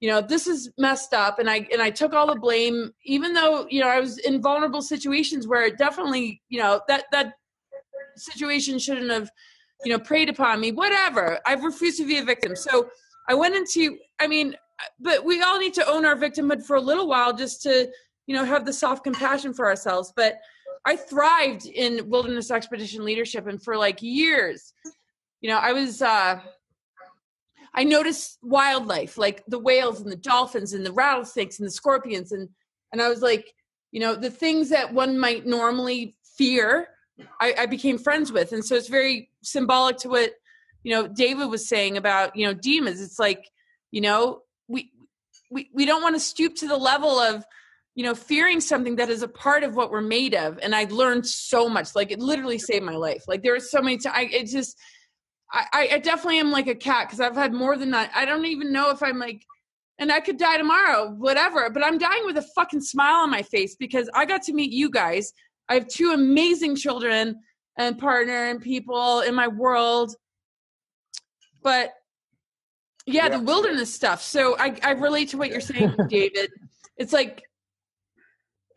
You know, this is messed up and I and I took all the blame even though, you know, I was in vulnerable situations where it definitely, you know, that that situation shouldn't have, you know, preyed upon me. Whatever. I've refused to be a victim. So I went into I mean, but we all need to own our victimhood for a little while just to you know have the soft compassion for ourselves but I thrived in wilderness expedition leadership, and for like years, you know, I was. uh I noticed wildlife like the whales and the dolphins and the rattlesnakes and the scorpions and and I was like, you know, the things that one might normally fear, I, I became friends with, and so it's very symbolic to what you know David was saying about you know demons. It's like you know we we we don't want to stoop to the level of you know fearing something that is a part of what we're made of and i learned so much like it literally saved my life like there are so many times I, it just I, I definitely am like a cat because I've had more than that. I don't even know if I'm like, and I could die tomorrow, whatever. But I'm dying with a fucking smile on my face because I got to meet you guys. I have two amazing children and partner and people in my world. But yeah, yeah. the wilderness stuff. So I, I relate to what you're saying, David. It's like,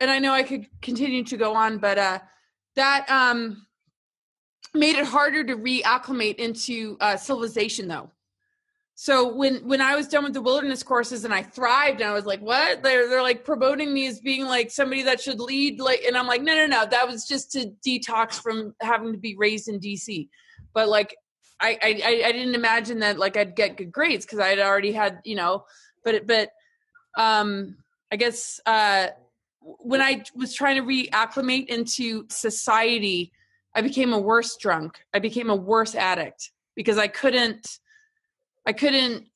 and I know I could continue to go on, but uh, that um made it harder to reacclimate into uh, civilization though so when when i was done with the wilderness courses and i thrived and i was like what they're they're like promoting me as being like somebody that should lead like and i'm like no no no that was just to detox from having to be raised in dc but like i i i didn't imagine that like i'd get good grades because i had already had you know but but um i guess uh when i was trying to reacclimate into society I became a worse drunk. I became a worse addict because I couldn't, I couldn't,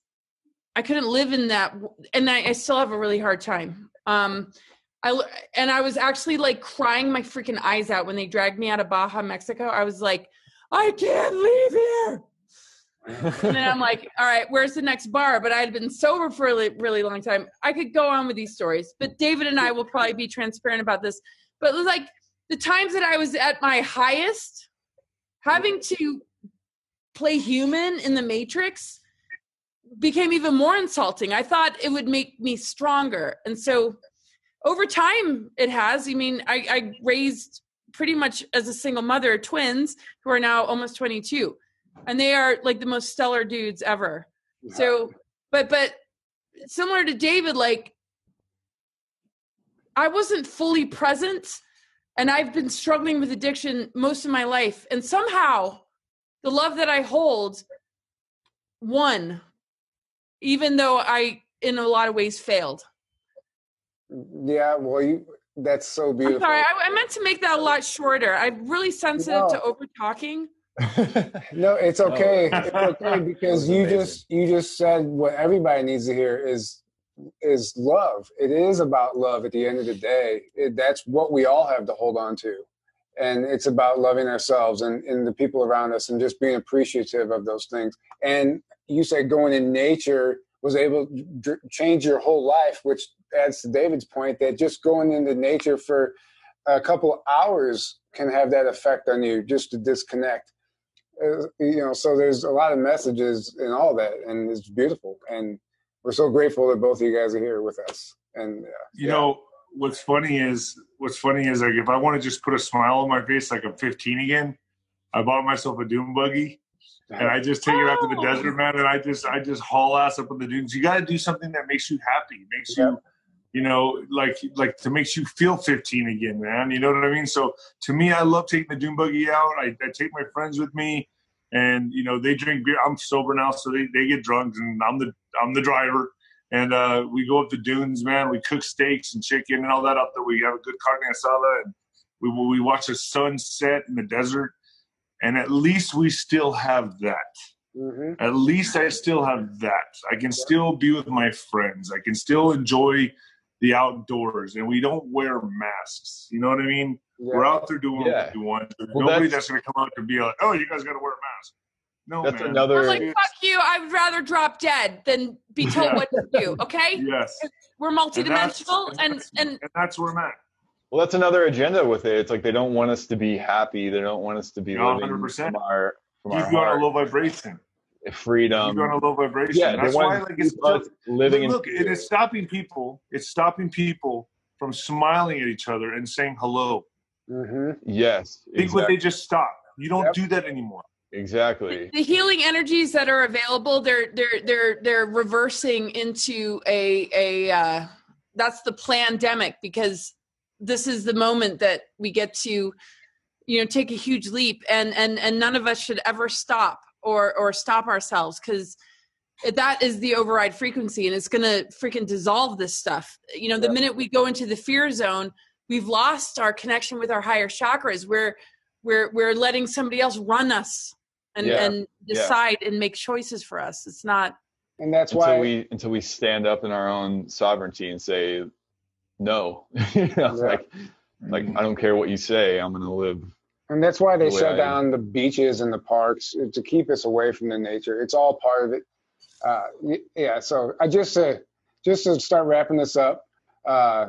I couldn't live in that, and I, I still have a really hard time. Um, I and I was actually like crying my freaking eyes out when they dragged me out of Baja, Mexico. I was like, I can't leave here. and then I'm like, all right, where's the next bar? But I had been sober for a really, really long time. I could go on with these stories, but David and I will probably be transparent about this. But like the times that I was at my highest, having to play human in the Matrix became even more insulting. I thought it would make me stronger. And so over time it has. I mean, I, I raised pretty much as a single mother twins who are now almost 22 and they are like the most stellar dudes ever. So, but, but similar to David, like I wasn't fully present and I've been struggling with addiction most of my life. And somehow the love that I hold won, even though I, in a lot of ways, failed. Yeah, well, you that's so beautiful. I'm sorry, I, I meant to make that a lot shorter. I'm really sensitive no. to over talking. no, it's okay. It's okay because you just you just said what everybody needs to hear is is love. It is about love at the end of the day. It, that's what we all have to hold on to. And it's about loving ourselves and, and the people around us and just being appreciative of those things. And you said going in nature was able to change your whole life, which adds to David's point that just going into nature for a couple hours can have that effect on you just to disconnect. Uh, you know, so there's a lot of messages in all that, and it's beautiful. And we're so grateful that both of you guys are here with us. And uh, you yeah. know, what's funny is what's funny is like if I want to just put a smile on my face like I'm 15 again, I bought myself a dune buggy. And I just take it out to the desert, oh. man, and I just I just haul ass up in the dunes. You got to do something that makes you happy, makes yeah. you, you know, like like to makes you feel 15 again, man. You know what I mean? So to me, I love taking the dune buggy out. I, I take my friends with me and you know they drink beer. I'm sober now, so they, they get drunk, and I'm the I'm the driver. And uh, we go up the dunes, man. We cook steaks and chicken and all that up there. We have a good carne asada, and we we watch the sunset in the desert. And at least we still have that. Mm-hmm. At least I still have that. I can still be with my friends. I can still enjoy the outdoors, and we don't wear masks. You know what I mean? Yeah. We're out there doing yeah. what we want. There's well, nobody that's, that's going to come out and be like, "Oh, you guys got to wear a mask." No, that's man. another. I'm like, fuck you. I would rather drop dead than be told yeah. what to do. Okay. Yes. We're multidimensional, and and, and, and that's where I'm at. Well, that's another agenda with it. It's like they don't want us to be happy. They don't want us to be living 100%. from our from Keep our you on a low vibration. Freedom. Keep you on a low vibration. Yeah, that's why like it's living. Look, look it is stopping people. It's stopping people from smiling at each other and saying hello. Mm-hmm. Yes. Think exactly. what they just stopped. You don't yep. do that anymore. Exactly. The healing energies that are available, they're they're they're they're reversing into a a uh, that's the pandemic because this is the moment that we get to you know take a huge leap and and and none of us should ever stop or or stop ourselves because that is the override frequency and it's going to freaking dissolve this stuff you know the minute we go into the fear zone we've lost our connection with our higher chakras we're we're we're letting somebody else run us and yeah. and decide yeah. and make choices for us it's not and that's until why we until we stand up in our own sovereignty and say no you know, yeah. like like i don't care what you say i'm going to live and that's why they the shut down the beaches and the parks to keep us away from the nature it's all part of it uh, yeah, so I just uh, just to start wrapping this up, uh,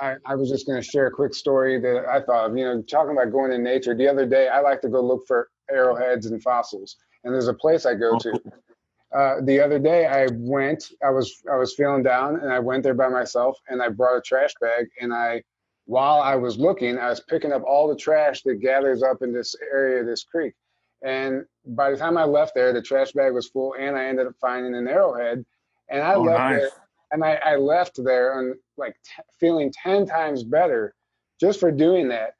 I, I, was just going to share a quick story that I thought of. You know, talking about going in nature. The other day, I like to go look for arrowheads and fossils, and there's a place I go to. Uh, the other day, I went. I was I was feeling down, and I went there by myself, and I brought a trash bag, and I. While I was looking, I was picking up all the trash that gathers up in this area of this creek. And by the time I left there, the trash bag was full, and I ended up finding an arrowhead. And I oh, left nice. there, and I, I, left there and like t- feeling ten times better just for doing that.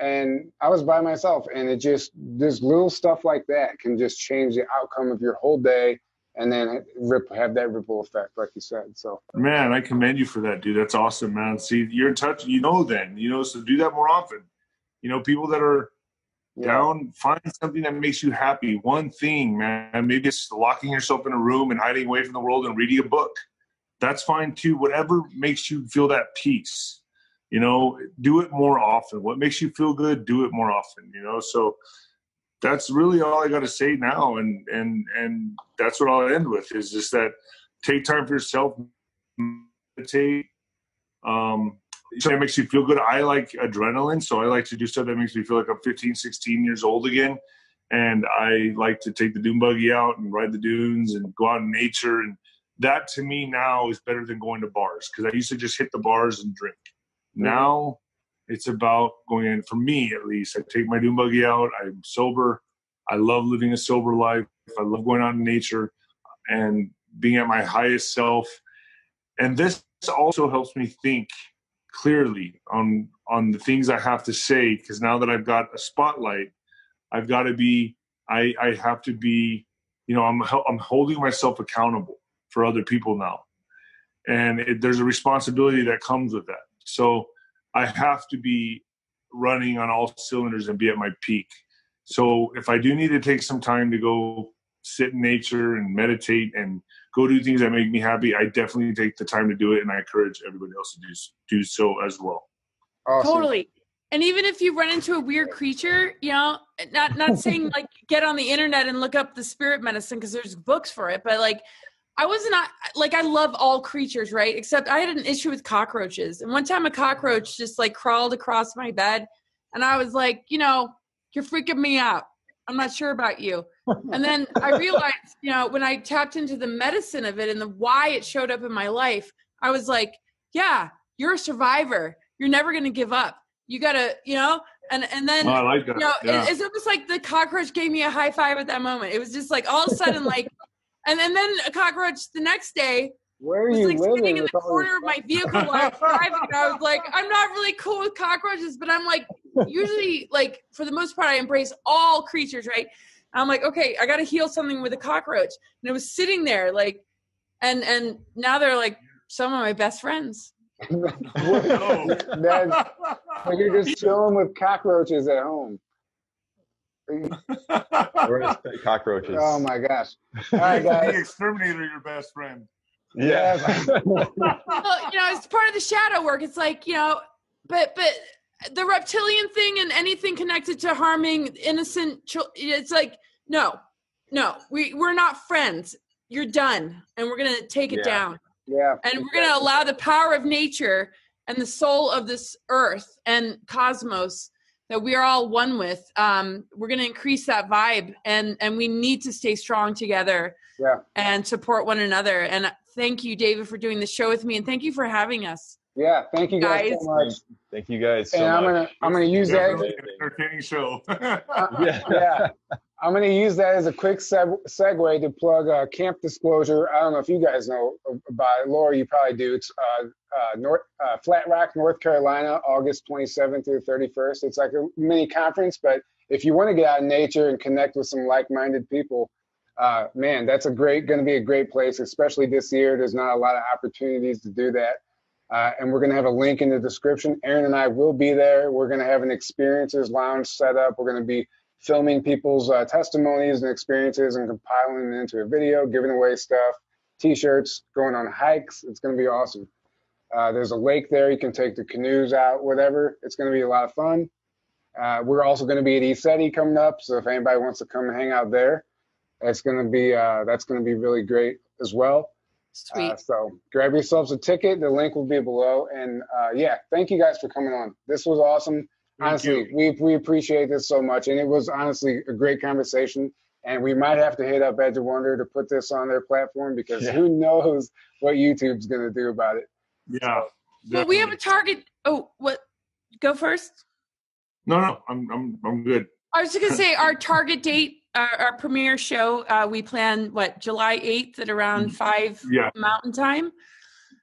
And I was by myself, and it just this little stuff like that can just change the outcome of your whole day, and then rip, have that ripple effect, like you said. So, man, I commend you for that, dude. That's awesome, man. See, you're in touch. You know, then you know, so do that more often. You know, people that are yeah. down find something that makes you happy one thing man maybe it's locking yourself in a room and hiding away from the world and reading a book that's fine too whatever makes you feel that peace you know do it more often what makes you feel good do it more often you know so that's really all i got to say now and and and that's what i'll end with is just that take time for yourself meditate um that makes you feel good. I like adrenaline, so I like to do stuff that makes me feel like I'm 15, 16 years old again. And I like to take the dune buggy out and ride the dunes and go out in nature. And that to me now is better than going to bars because I used to just hit the bars and drink. Mm-hmm. Now it's about going in, for me at least. I take my dune buggy out, I'm sober. I love living a sober life. I love going out in nature and being at my highest self. And this also helps me think clearly on on the things I have to say because now that I've got a spotlight, I've got to be I I have to be you know I'm I'm holding myself accountable for other people now, and it, there's a responsibility that comes with that. So I have to be running on all cylinders and be at my peak. So if I do need to take some time to go sit in nature and meditate and go do things that make me happy, I definitely take the time to do it, and I encourage everybody else to do do so as well. Awesome. Totally. And even if you run into a weird creature, you know, not not saying like get on the internet and look up the spirit medicine because there's books for it, but like I was not like I love all creatures, right? Except I had an issue with cockroaches. And one time a cockroach just like crawled across my bed and I was like, you know, you're freaking me out. I'm not sure about you. And then I realized, you know, when I tapped into the medicine of it and the why it showed up in my life, I was like, yeah, you're a survivor. You're never going to give up. You got to, you know, and and then oh, I like that. you know, yeah. it, it's almost like the cockroach gave me a high five at that moment. It was just like all of a sudden like and, and then a cockroach the next day where are was you like sitting in the corner of my vehicle while I was driving. And I was like, I'm not really cool with cockroaches, but I'm like, usually, like for the most part, I embrace all creatures, right? I'm like, okay, I got to heal something with a cockroach, and it was sitting there, like, and and now they're like some of my best friends. Then you're just chilling with cockroaches at home. cockroaches. Oh my gosh! All right, guys. The exterminator, your best friend. Yeah. well, you know, it's part of the shadow work. It's like, you know, but but the reptilian thing and anything connected to harming innocent children, it's like, no, no, we we're not friends. You're done, and we're gonna take it yeah. down. Yeah. And we're gonna allow the power of nature and the soul of this earth and cosmos that we are all one with. Um, we're gonna increase that vibe, and and we need to stay strong together. Yeah. And support one another. And thank you, David, for doing the show with me, and thank you for having us. Yeah, thank you guys, guys. so much. Thank you guys. So and I'm gonna I'm gonna use that. Entertaining show. uh, yeah. yeah. I'm going to use that as a quick seg- segue to plug uh, Camp Disclosure. I don't know if you guys know about it. Laura, you probably do. It's uh, uh, North, uh, Flat Rock, North Carolina, August 27th through 31st. It's like a mini conference, but if you want to get out in nature and connect with some like-minded people, uh, man, that's a great, going to be a great place, especially this year. There's not a lot of opportunities to do that. Uh, and we're going to have a link in the description. Aaron and I will be there. We're going to have an experiences lounge set up. We're going to be filming people's uh, testimonies and experiences and compiling it into a video, giving away stuff, t-shirts, going on hikes. It's going to be awesome. Uh, there's a lake there. You can take the canoes out, whatever. It's going to be a lot of fun. Uh, we're also going to be at ECETI coming up. So if anybody wants to come hang out there, it's going to be, uh, that's going to be really great as well. Sweet. Uh, so grab yourselves a ticket. The link will be below. And uh, yeah, thank you guys for coming on. This was awesome. Thank honestly, you. we we appreciate this so much, and it was honestly a great conversation. And we might have to hit up Edge of Wonder to put this on their platform because yeah. who knows what YouTube's going to do about it. Yeah. So, well, we have a target. Oh, what? Go first. No, no, I'm I'm I'm good. I was just gonna say our target date, our, our premiere show. Uh, we plan what July 8th at around mm. five yeah. Mountain Time.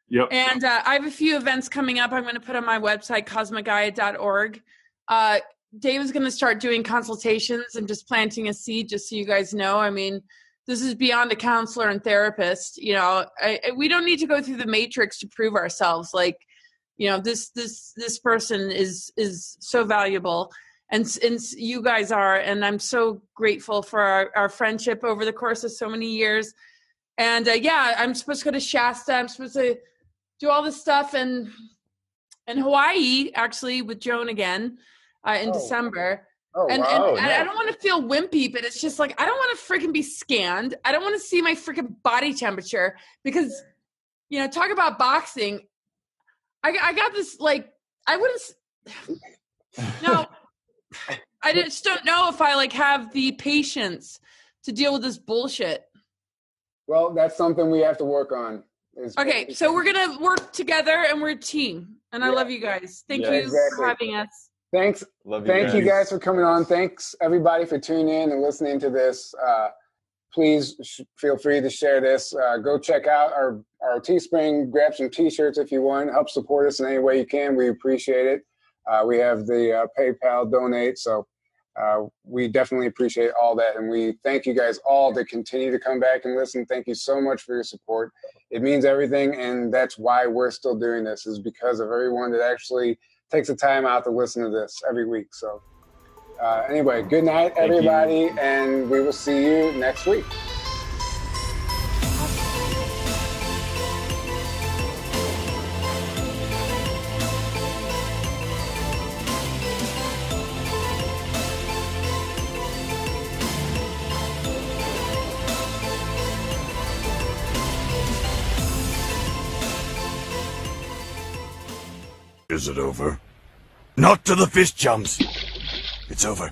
Yep. And uh, I have a few events coming up. I'm going to put on my website cosmicgaia.org. Uh, Dave is going to start doing consultations and just planting a seed, just so you guys know. I mean, this is beyond a counselor and therapist. You know, I, I, we don't need to go through the matrix to prove ourselves. Like, you know, this this this person is is so valuable, and and you guys are, and I'm so grateful for our, our friendship over the course of so many years. And uh, yeah, I'm supposed to go to Shasta. I'm supposed to do all this stuff and in Hawaii, actually, with Joan again uh, in oh. December. Oh, and, wow, and I don't want to feel wimpy, but it's just like I don't want to freaking be scanned. I don't want to see my freaking body temperature because, you know, talk about boxing. I, I got this like I wouldn't. No, I just don't know if I like have the patience to deal with this bullshit. Well, that's something we have to work on. Okay, so we're gonna work together and we're a team. And I love you guys. Thank yeah, you exactly. for having us. Thanks. Love you Thank guys. you guys for coming on. Thanks everybody for tuning in and listening to this. Uh, please sh- feel free to share this. Uh, go check out our our Teespring. Grab some T-shirts if you want. Help support us in any way you can. We appreciate it. Uh, we have the uh, PayPal donate. So uh, we definitely appreciate all that. And we thank you guys all to continue to come back and listen. Thank you so much for your support. It means everything. And that's why we're still doing this is because of everyone that actually takes the time out to listen to this every week. So uh, anyway, good night, everybody. And we will see you next week. Is it over? Not to the fish jumps. It's over.